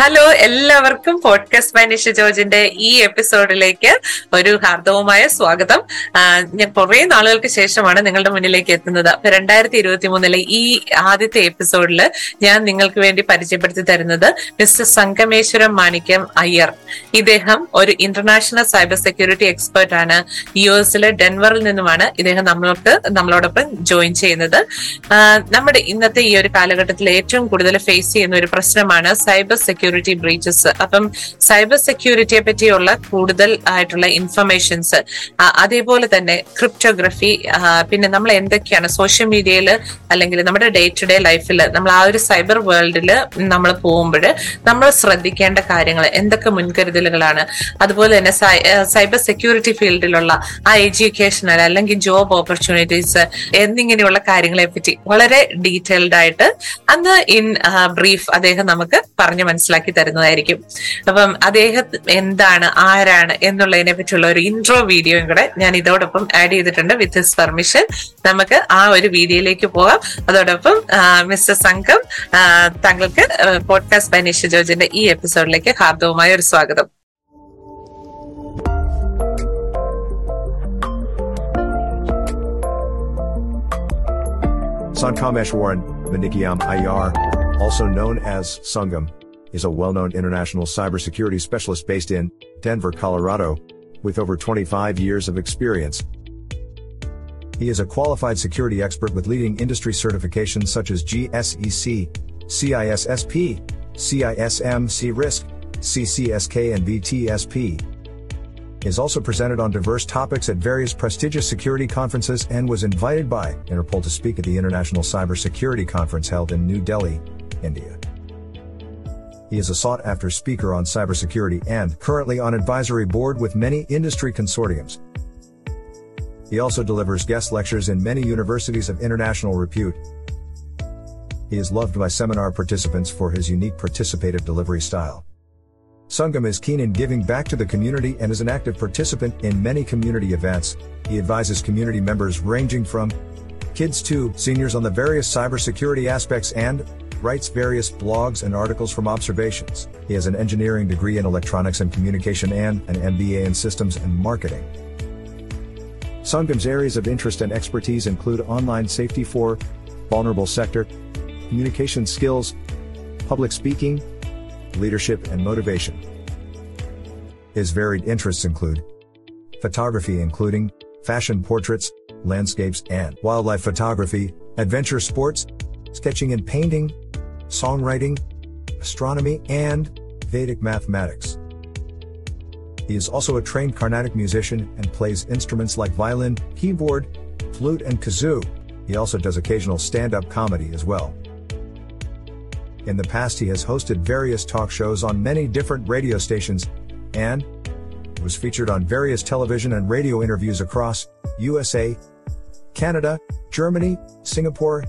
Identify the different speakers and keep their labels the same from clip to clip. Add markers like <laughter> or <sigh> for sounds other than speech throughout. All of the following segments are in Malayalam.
Speaker 1: ഹലോ എല്ലാവർക്കും പോഡ്കാസ്റ്റ് ബൈ നിഷ ജോർജിന്റെ ഈ എപ്പിസോഡിലേക്ക് ഒരു ഹാർദവുമായ സ്വാഗതം. ഞാൻ കുറെ നാളുകൾക്ക് ശേഷമാണ് നിങ്ങളുടെ മുന്നിലേക്ക് എത്തുന്നത്. അപ്പൊ രണ്ടായിരത്തി ഇരുപത്തി മൂന്നിലെ ഈ ആദ്യത്തെ എപ്പിസോഡിൽ ഞാൻ നിങ്ങൾക്ക് വേണ്ടി പരിചയപ്പെടുത്തി തരുന്നത് മിസ്റ്റർ സംഗമേശ്വരം മാണിക്യം അയ്യർ. ഇദ്ദേഹം ഒരു ഇന്റർനാഷണൽ സൈബർ സെക്യൂരിറ്റി എക്സ്പെർട്ട് ആണ്. യു എസിലെ ഡെൻവറിൽ നിന്നുമാണ് ഇദ്ദേഹം നമ്മൾക്ക് നമ്മളോടൊപ്പം ജോയിൻ ചെയ്യുന്നത്. നമ്മുടെ ഇന്നത്തെ ഈ ഒരു കാലഘട്ടത്തിൽ ഏറ്റവും കൂടുതൽ ഫേസ് ചെയ്യുന്ന ഒരു പ്രശ്നമാണ് സൈബർ സെക്യൂരിറ്റി ബ്രീച്ചസ് അപ്പം സൈബർ സെക്യൂരിറ്റിയെ പറ്റിയുള്ള കൂടുതൽ ആയിട്ടുള്ള ഇൻഫർമേഷൻസ് അതേപോലെ തന്നെ ക്രിപ്റ്റോഗ്രഫി പിന്നെ നമ്മൾ എന്തൊക്കെയാണ് സോഷ്യൽ മീഡിയയിൽ അല്ലെങ്കിൽ നമ്മുടെ ഡേ ടു ഡേ ലൈഫിൽ നമ്മൾ ആ ഒരു സൈബർ വേൾഡിൽ നമ്മൾ പോകുമ്പോൾ നമ്മൾ ശ്രദ്ധിക്കേണ്ട കാര്യങ്ങൾ എന്തൊക്കെ മുൻകരുതലുകളാണ്. അതുപോലെ തന്നെ സൈബർ സെക്യൂരിറ്റി ഫീൽഡിലുള്ള ആ എഡ്യൂക്കേഷണൽ അല്ലെങ്കിൽ ജോബ് ഓപ്പർച്യൂണിറ്റീസ് എന്നിങ്ങനെയുള്ള കാര്യങ്ങളെ പറ്റി വളരെ ഡീറ്റെയിൽഡ് ആയിട്ട് അന്ന് ഇൻ ബ്രീഫ് അദ്ദേഹം നമുക്ക് പറഞ്ഞു മനസ്സിലാക്കി തരുന്നതായിരിക്കും. അപ്പം അദ്ദേഹം എന്താണ് ആരാണ് എന്നുള്ളതിനെ പറ്റിയുള്ള ഒരു ഇൻട്രോ വീഡിയോയും കൂടെ ഞാൻ ഇതോടൊപ്പം ആഡ് ചെയ്തിട്ടുണ്ട് വിത്ത് ഹിസ് പെർമിഷൻ നമുക്ക് ആ ഒരു വീഡിയോയിലേക്ക് പോകാം. അതോടൊപ്പം മിസ്റ്റർ സംഘം താങ്കൾക്ക് പോഡ്കാസ്റ്റ് ബൈ ജോർജിന്റെ ഈ എപ്പിസോഡിലേക്ക് ഹാർദവുമായ ഒരു സ്വാഗതം.
Speaker 2: Sankamesh Warren, Manikyam Ayar, also known as Sungam, is a well-known international cybersecurity specialist based in Denver, Colorado, with over 25 years of experience. He is a qualified security expert with leading industry certifications such as GSEC, CISSP, CISM, CRISC, CCSK, and VTSP. He is also presented on diverse topics at various prestigious security conferences and was invited by Interpol to speak at the International Cybersecurity Conference held in New Delhi, India. He is a sought after speaker on cybersecurity and currently on advisory board with many industry consortiums. He also delivers guest lectures in many universities of international repute. He is loved by seminar participants for his unique participative delivery style. Sungam is keen in giving back to the community and is an active participant in many community events. He advises community members ranging from kids to seniors on the various cybersecurity aspects and writes various blogs and articles from observations. He has an engineering degree in electronics and communication and an MBA in systems and marketing. Sungam's areas of interest and expertise include online safety for vulnerable sector, communication skills, public speaking, leadership and motivation. His varied interests include photography including fashion portraits, landscapes and wildlife photography, adventure sports, sketching and painting, songwriting, astronomy and Vedic mathematics. He is also a trained Carnatic musician and plays instruments like violin, keyboard, flute and kazoo. He also does occasional stand-up comedy as well. In the past he has hosted various talk shows on many different radio stations and was featured on various television and radio interviews across USA, Canada, Germany, Singapore,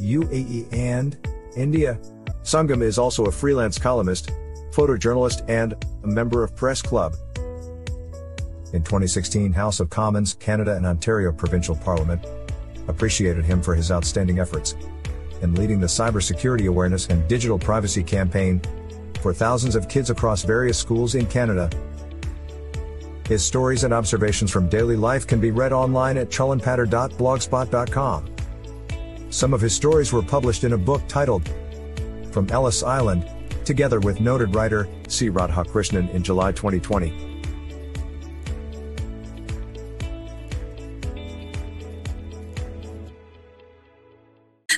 Speaker 2: UAE and India. Sangam is also a freelance columnist, photojournalist and a member of Press Club. In 2016 House of Commons, Canada and Ontario Provincial Parliament appreciated him for his outstanding efforts in leading the cybersecurity awareness and digital privacy campaign for thousands of kids across various schools in Canada. His stories and observations from daily life can be read online at chullenpatter.blogspot.com. Some of his stories were published in a book titled From Ellis Island, together with noted writer C. Radhakrishnan in July 2020.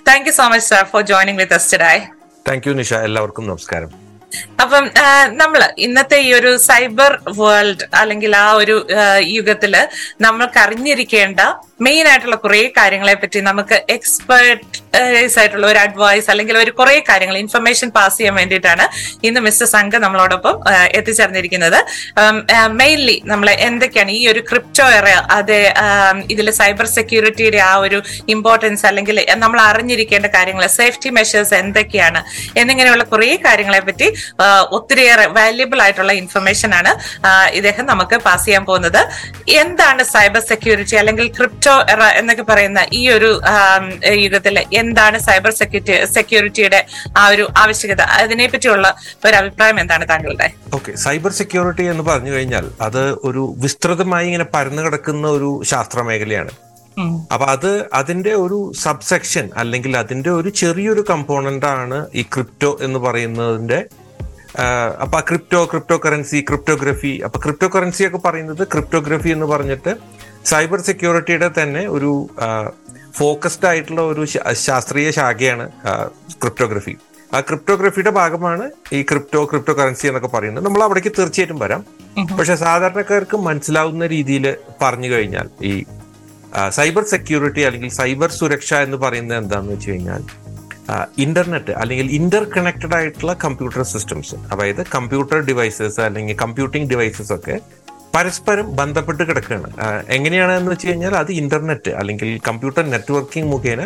Speaker 1: Thank you so much sir for joining with us today
Speaker 3: thank you Nisha എല്ലാവർക്കും നമസ്കാരം
Speaker 1: അപ്പം നമ്മൾ ഇന്നത്തെ ഈ ഒരു സൈബർ വേൾഡ് അല്ലെങ്കിൽ ആ ഒരു ആ, യുഗത്തില് നമ്മൾക്ക് അറിഞ്ഞിരിക്കേണ്ട മെയിൻ ആയിട്ടുള്ള കുറെ കാര്യങ്ങളെ പറ്റി നമുക്ക് എക്സ്പേർട്ടൈസ് ആയിട്ടുള്ള ഒരു അഡ്വൈസ് അല്ലെങ്കിൽ ഒരു കുറെ കാര്യങ്ങൾ ഇൻഫർമേഷൻ പാസ് ചെയ്യാൻ വേണ്ടിയിട്ടാണ് ഇന്ന് മിസ്റ്റർ സംഘ നമ്മളോടൊപ്പം എത്തിച്ചേർന്നിരിക്കുന്നത്. മെയിൻലി നമ്മൾ എന്തൊക്കെയാണ് ഈ ഒരു ക്രിപ്റ്റോ എറ അത് ഇതിൽ സൈബർ സെക്യൂരിറ്റിയുടെ ആ ഒരു ഇമ്പോർട്ടൻസ് അല്ലെങ്കിൽ നമ്മൾ അറിഞ്ഞിരിക്കേണ്ട കാര്യങ്ങൾ സേഫ്റ്റി മെഷേഴ്സ് എന്തൊക്കെയാണ് എന്നിങ്ങനെയുള്ള കുറെ കാര്യങ്ങളെ പറ്റി ഒത്തിരിയേറെ വാല്യുബിൾ ആയിട്ടുള്ള ഇൻഫർമേഷൻ ആണ് ഇദ്ദേഹം നമുക്ക് പാസ് ചെയ്യാൻ പോകുന്നത്. എന്താണ് സൈബർ സെക്യൂരിറ്റി അല്ലെങ്കിൽ ക്രിപ്റ്റോ ക്രിപ്റ്റോ എറ എന്നൊക്കെ പറയുന്ന ഈ ഒരു യുഗത്തിൽ എന്താണ് സൈബർ സെക്യൂരിറ്റി സെക്യൂരിറ്റിയുടെ ആ ഒരു ആവശ്യകത? അതിനെ പറ്റിയുള്ള ഒരു അഭിപ്രായം എന്താണ് താങ്കളുടെ?
Speaker 3: ഓക്കെ സൈബർ സെക്യൂരിറ്റി എന്ന് പറഞ്ഞു കഴിഞ്ഞാൽ അത് ഒരു വിസ്തൃതമായി ഇങ്ങനെ പരന്നു കിടക്കുന്ന ഒരു ശാസ്ത്ര മേഖലയാണ് അപ്പൊ അത് അതിന്റെ ഒരു സബ്സെക്ഷൻ അല്ലെങ്കിൽ അതിന്റെ ഒരു ചെറിയൊരു കമ്പോണന്റ് ആണ് ഈ ക്രിപ്റ്റോ എന്ന് പറയുന്നതിന്റെ അപ്പൊ ക്രിപ്റ്റോ ക്രിപ്റ്റോ കറൻസി ക്രിപ്റ്റോഗ്രഫി. അപ്പൊ ക്രിപ്റ്റോ കറൻസി ഒക്കെ പറയുന്നത് ക്രിപ്റ്റോഗ്രഫി എന്ന് പറഞ്ഞിട്ട് സൈബർ സെക്യൂരിറ്റിയുടെ തന്നെ ഒരു ഫോക്കസ്ഡ് ആയിട്ടുള്ള ഒരു ശാസ്ത്രീയ ശാഖയാണ് ക്രിപ്റ്റോഗ്രഫി. ആ ക്രിപ്റ്റോഗ്രഫിയുടെ ഭാഗമാണ് ഈ ക്രിപ്റ്റോ ക്രിപ്റ്റോ കറൻസി എന്നൊക്കെ പറയുന്നത്. നമ്മൾ അവിടേക്ക് തീർച്ചയായിട്ടും വരാം. പക്ഷെ സാധാരണക്കാർക്ക് മനസ്സിലാവുന്ന രീതിയിൽ പറഞ്ഞു കഴിഞ്ഞാൽ ഈ സൈബർ സെക്യൂരിറ്റി അല്ലെങ്കിൽ സൈബർ സുരക്ഷ എന്ന് പറയുന്നത് എന്താണെന്ന് വെച്ച് കഴിഞ്ഞാൽ ഇന്റർനെറ്റ് അല്ലെങ്കിൽ ഇന്റർ കണക്റ്റഡ് ആയിട്ടുള്ള കമ്പ്യൂട്ടർ സിസ്റ്റംസ്. അതായത് കമ്പ്യൂട്ടർ ഡിവൈസസ് അല്ലെങ്കിൽ കമ്പ്യൂട്ടിംഗ് ഡിവൈസസ് ഒക്കെ പരസ്പരം ബന്ധപ്പെട്ട് കിടക്കുകയാണ്. എങ്ങനെയാണ് എങ്ങനെയാണെന്ന് വെച്ച് കഴിഞ്ഞാൽ അത് ഇന്റർനെറ്റ് അല്ലെങ്കിൽ കമ്പ്യൂട്ടർ നെറ്റ്വർക്കിംഗ് മുഖേന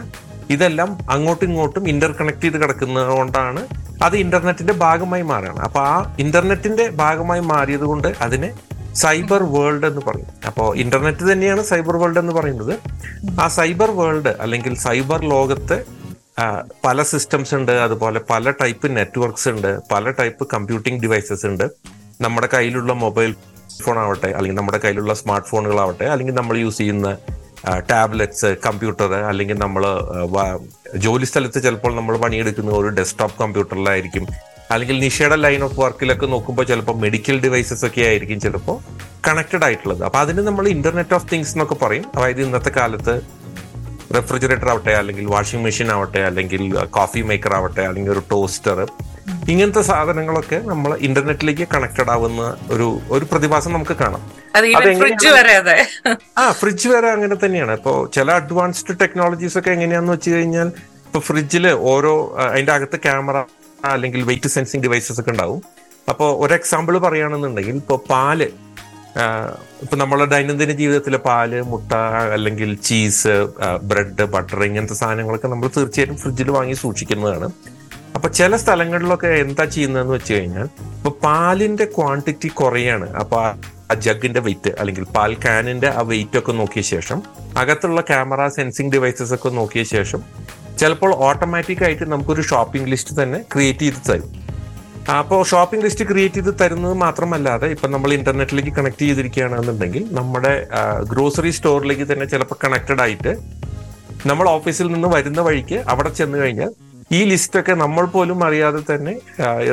Speaker 3: ഇതെല്ലാം അങ്ങോട്ടും ഇങ്ങോട്ടും ഇന്റർ കണക്ട് ചെയ്ത് കിടക്കുന്നത് കൊണ്ടാണ് അത് ഇന്റർനെറ്റിന്റെ ഭാഗമായി മാറുകയാണ്. അപ്പൊ ആ ഇന്റർനെറ്റിന്റെ ഭാഗമായി മാറിയത് കൊണ്ട് അതിനെ സൈബർ വേൾഡ് എന്ന് പറയും. അപ്പോൾ ഇന്റർനെറ്റ് തന്നെയാണ് സൈബർ വേൾഡ് എന്ന് പറയുന്നത്. ആ സൈബർ വേൾഡ് അല്ലെങ്കിൽ സൈബർ ലോകത്തെ പല സിസ്റ്റംസ് ഉണ്ട്. അതുപോലെ പല ടൈപ്പ് നെറ്റ്വർക്ക്സ് ഉണ്ട്. പല ടൈപ്പ് കമ്പ്യൂട്ടിംഗ് ഡിവൈസസ് ഉണ്ട്. നമ്മുടെ കയ്യിലുള്ള മൊബൈൽ ഫോൺ ആവട്ടെ അല്ലെങ്കിൽ നമ്മുടെ കയ്യിലുള്ള സ്മാർട്ട് ഫോണുകളാവട്ടെ അല്ലെങ്കിൽ നമ്മൾ യൂസ് ചെയ്യുന്ന ടാബ്ലറ്റ്സ് കമ്പ്യൂട്ടർ അല്ലെങ്കിൽ നമ്മൾ ജോലി സ്ഥലത്ത് ചിലപ്പോൾ നമ്മൾ പണിയെടുക്കുന്ന ഒരു ഡെസ്ക്ടോപ്പ് കമ്പ്യൂട്ടറിലായിരിക്കും അല്ലെങ്കിൽ നിഷയുടെ ലൈൻ ഓഫ് വർക്കിലൊക്കെ നോക്കുമ്പോൾ ചിലപ്പോൾ മെഡിക്കൽ ഡിവൈസസ് ഒക്കെ ആയിരിക്കും ചിലപ്പോൾ കണക്റ്റഡ് ആയിട്ടുള്ളത്. അപ്പോൾ അതിന് നമ്മൾ ഇന്റർനെറ്റ് ഓഫ് തിങ്സ് എന്നൊക്കെ പറയും. അതായത് ഇന്നത്തെ കാലത്ത് റെഫ്രിജറേറ്റർ ആവട്ടെ അല്ലെങ്കിൽ വാഷിംഗ് മെഷീൻ ആവട്ടെ അല്ലെങ്കിൽ കോഫി മേക്കർ ആവട്ടെ അല്ലെങ്കിൽ ഒരു ടോസ്റ്റർ ഇങ്ങനത്തെ സാധനങ്ങളൊക്കെ നമ്മൾ ഇന്റർനെറ്റിലേക്ക് കണക്റ്റഡ് ആവുന്ന ഒരു ഒരു പ്രതിഭാസം നമുക്ക് കാണാം.
Speaker 1: ഫ്രിഡ്ജ് വരെ അതെ.
Speaker 3: ആ ഫ്രിഡ്ജ് വരെ അങ്ങനെ തന്നെയാണ്. ഇപ്പോൾ ചില അഡ്വാൻസ്ഡ് ടെക്നോളജീസ് ഒക്കെ എങ്ങനെയാന്ന് വെച്ച് കഴിഞ്ഞാൽ ഇപ്പൊ ഫ്രിഡ്ജിൽ ഓരോ അതിന്റെ അകത്ത് ക്യാമറ അല്ലെങ്കിൽ വെയിറ്റ് സെൻസിങ് ഡിവൈസസ് ഒക്കെ ഉണ്ടാവും. അപ്പോൾ ഒരു എക്സാമ്പിൾ പറയുകയാണെന്നുണ്ടെങ്കിൽ ഇപ്പോൾ പാൽ ഇപ്പൊ നമ്മളെ ദൈനംദിന ജീവിതത്തിലെ പാൽ മുട്ട അല്ലെങ്കിൽ ചീസ് ബ്രെഡ് ബട്ടർ ഇങ്ങനത്തെ സാധനങ്ങളൊക്കെ നമ്മൾ തീർച്ചയായിട്ടും ഫ്രിഡ്ജിൽ വാങ്ങി സൂക്ഷിക്കുന്നതാണ്. അപ്പൊ ചില സ്ഥലങ്ങളിലൊക്കെ എന്താ ചെയ്യുന്നതെന്ന് വെച്ച് കഴിഞ്ഞാൽ ഇപ്പൊ പാലിന്റെ ക്വാണ്ടിറ്റി കുറയാണ്. അപ്പൊ ആ- ജഗിന്റെ വെയിറ്റ് അല്ലെങ്കിൽ പാൽ കാനിന്റെ ആ വെയിറ്റ് ഒക്കെ നോക്കിയ ശേഷം അകത്തുള്ള ക്യാമറ സെൻസിങ് ഡിവൈസസ് ഒക്കെ നോക്കിയ ശേഷം ചിലപ്പോൾ ഓട്ടോമാറ്റിക് ആയിട്ട് നമുക്കൊരു ഷോപ്പിംഗ് ലിസ്റ്റ് തന്നെ ക്രിയേറ്റ് ചെയ്ത് തരും. അപ്പോൾ ഷോപ്പിംഗ് ലിസ്റ്റ് ക്രിയേറ്റ് ചെയ്ത് തരുന്നത് മാത്രമല്ലാതെ ഇപ്പം നമ്മൾ ഇന്റർനെറ്റിലേക്ക് കണക്ട് ചെയ്തിരിക്കുകയാണെന്നുണ്ടെങ്കിൽ നമ്മുടെ ഗ്രോസറി സ്റ്റോറിലേക്ക് തന്നെ ചിലപ്പോൾ കണക്റ്റഡ് ആയിട്ട് നമ്മൾ ഓഫീസിൽ നിന്ന് വരുന്ന വഴിക്ക് അവിടെ ചെന്ന് കഴിഞ്ഞാൽ ഈ ലിസ്റ്റ് ഒക്കെ നമ്മൾ പോലും അറിയാതെ തന്നെ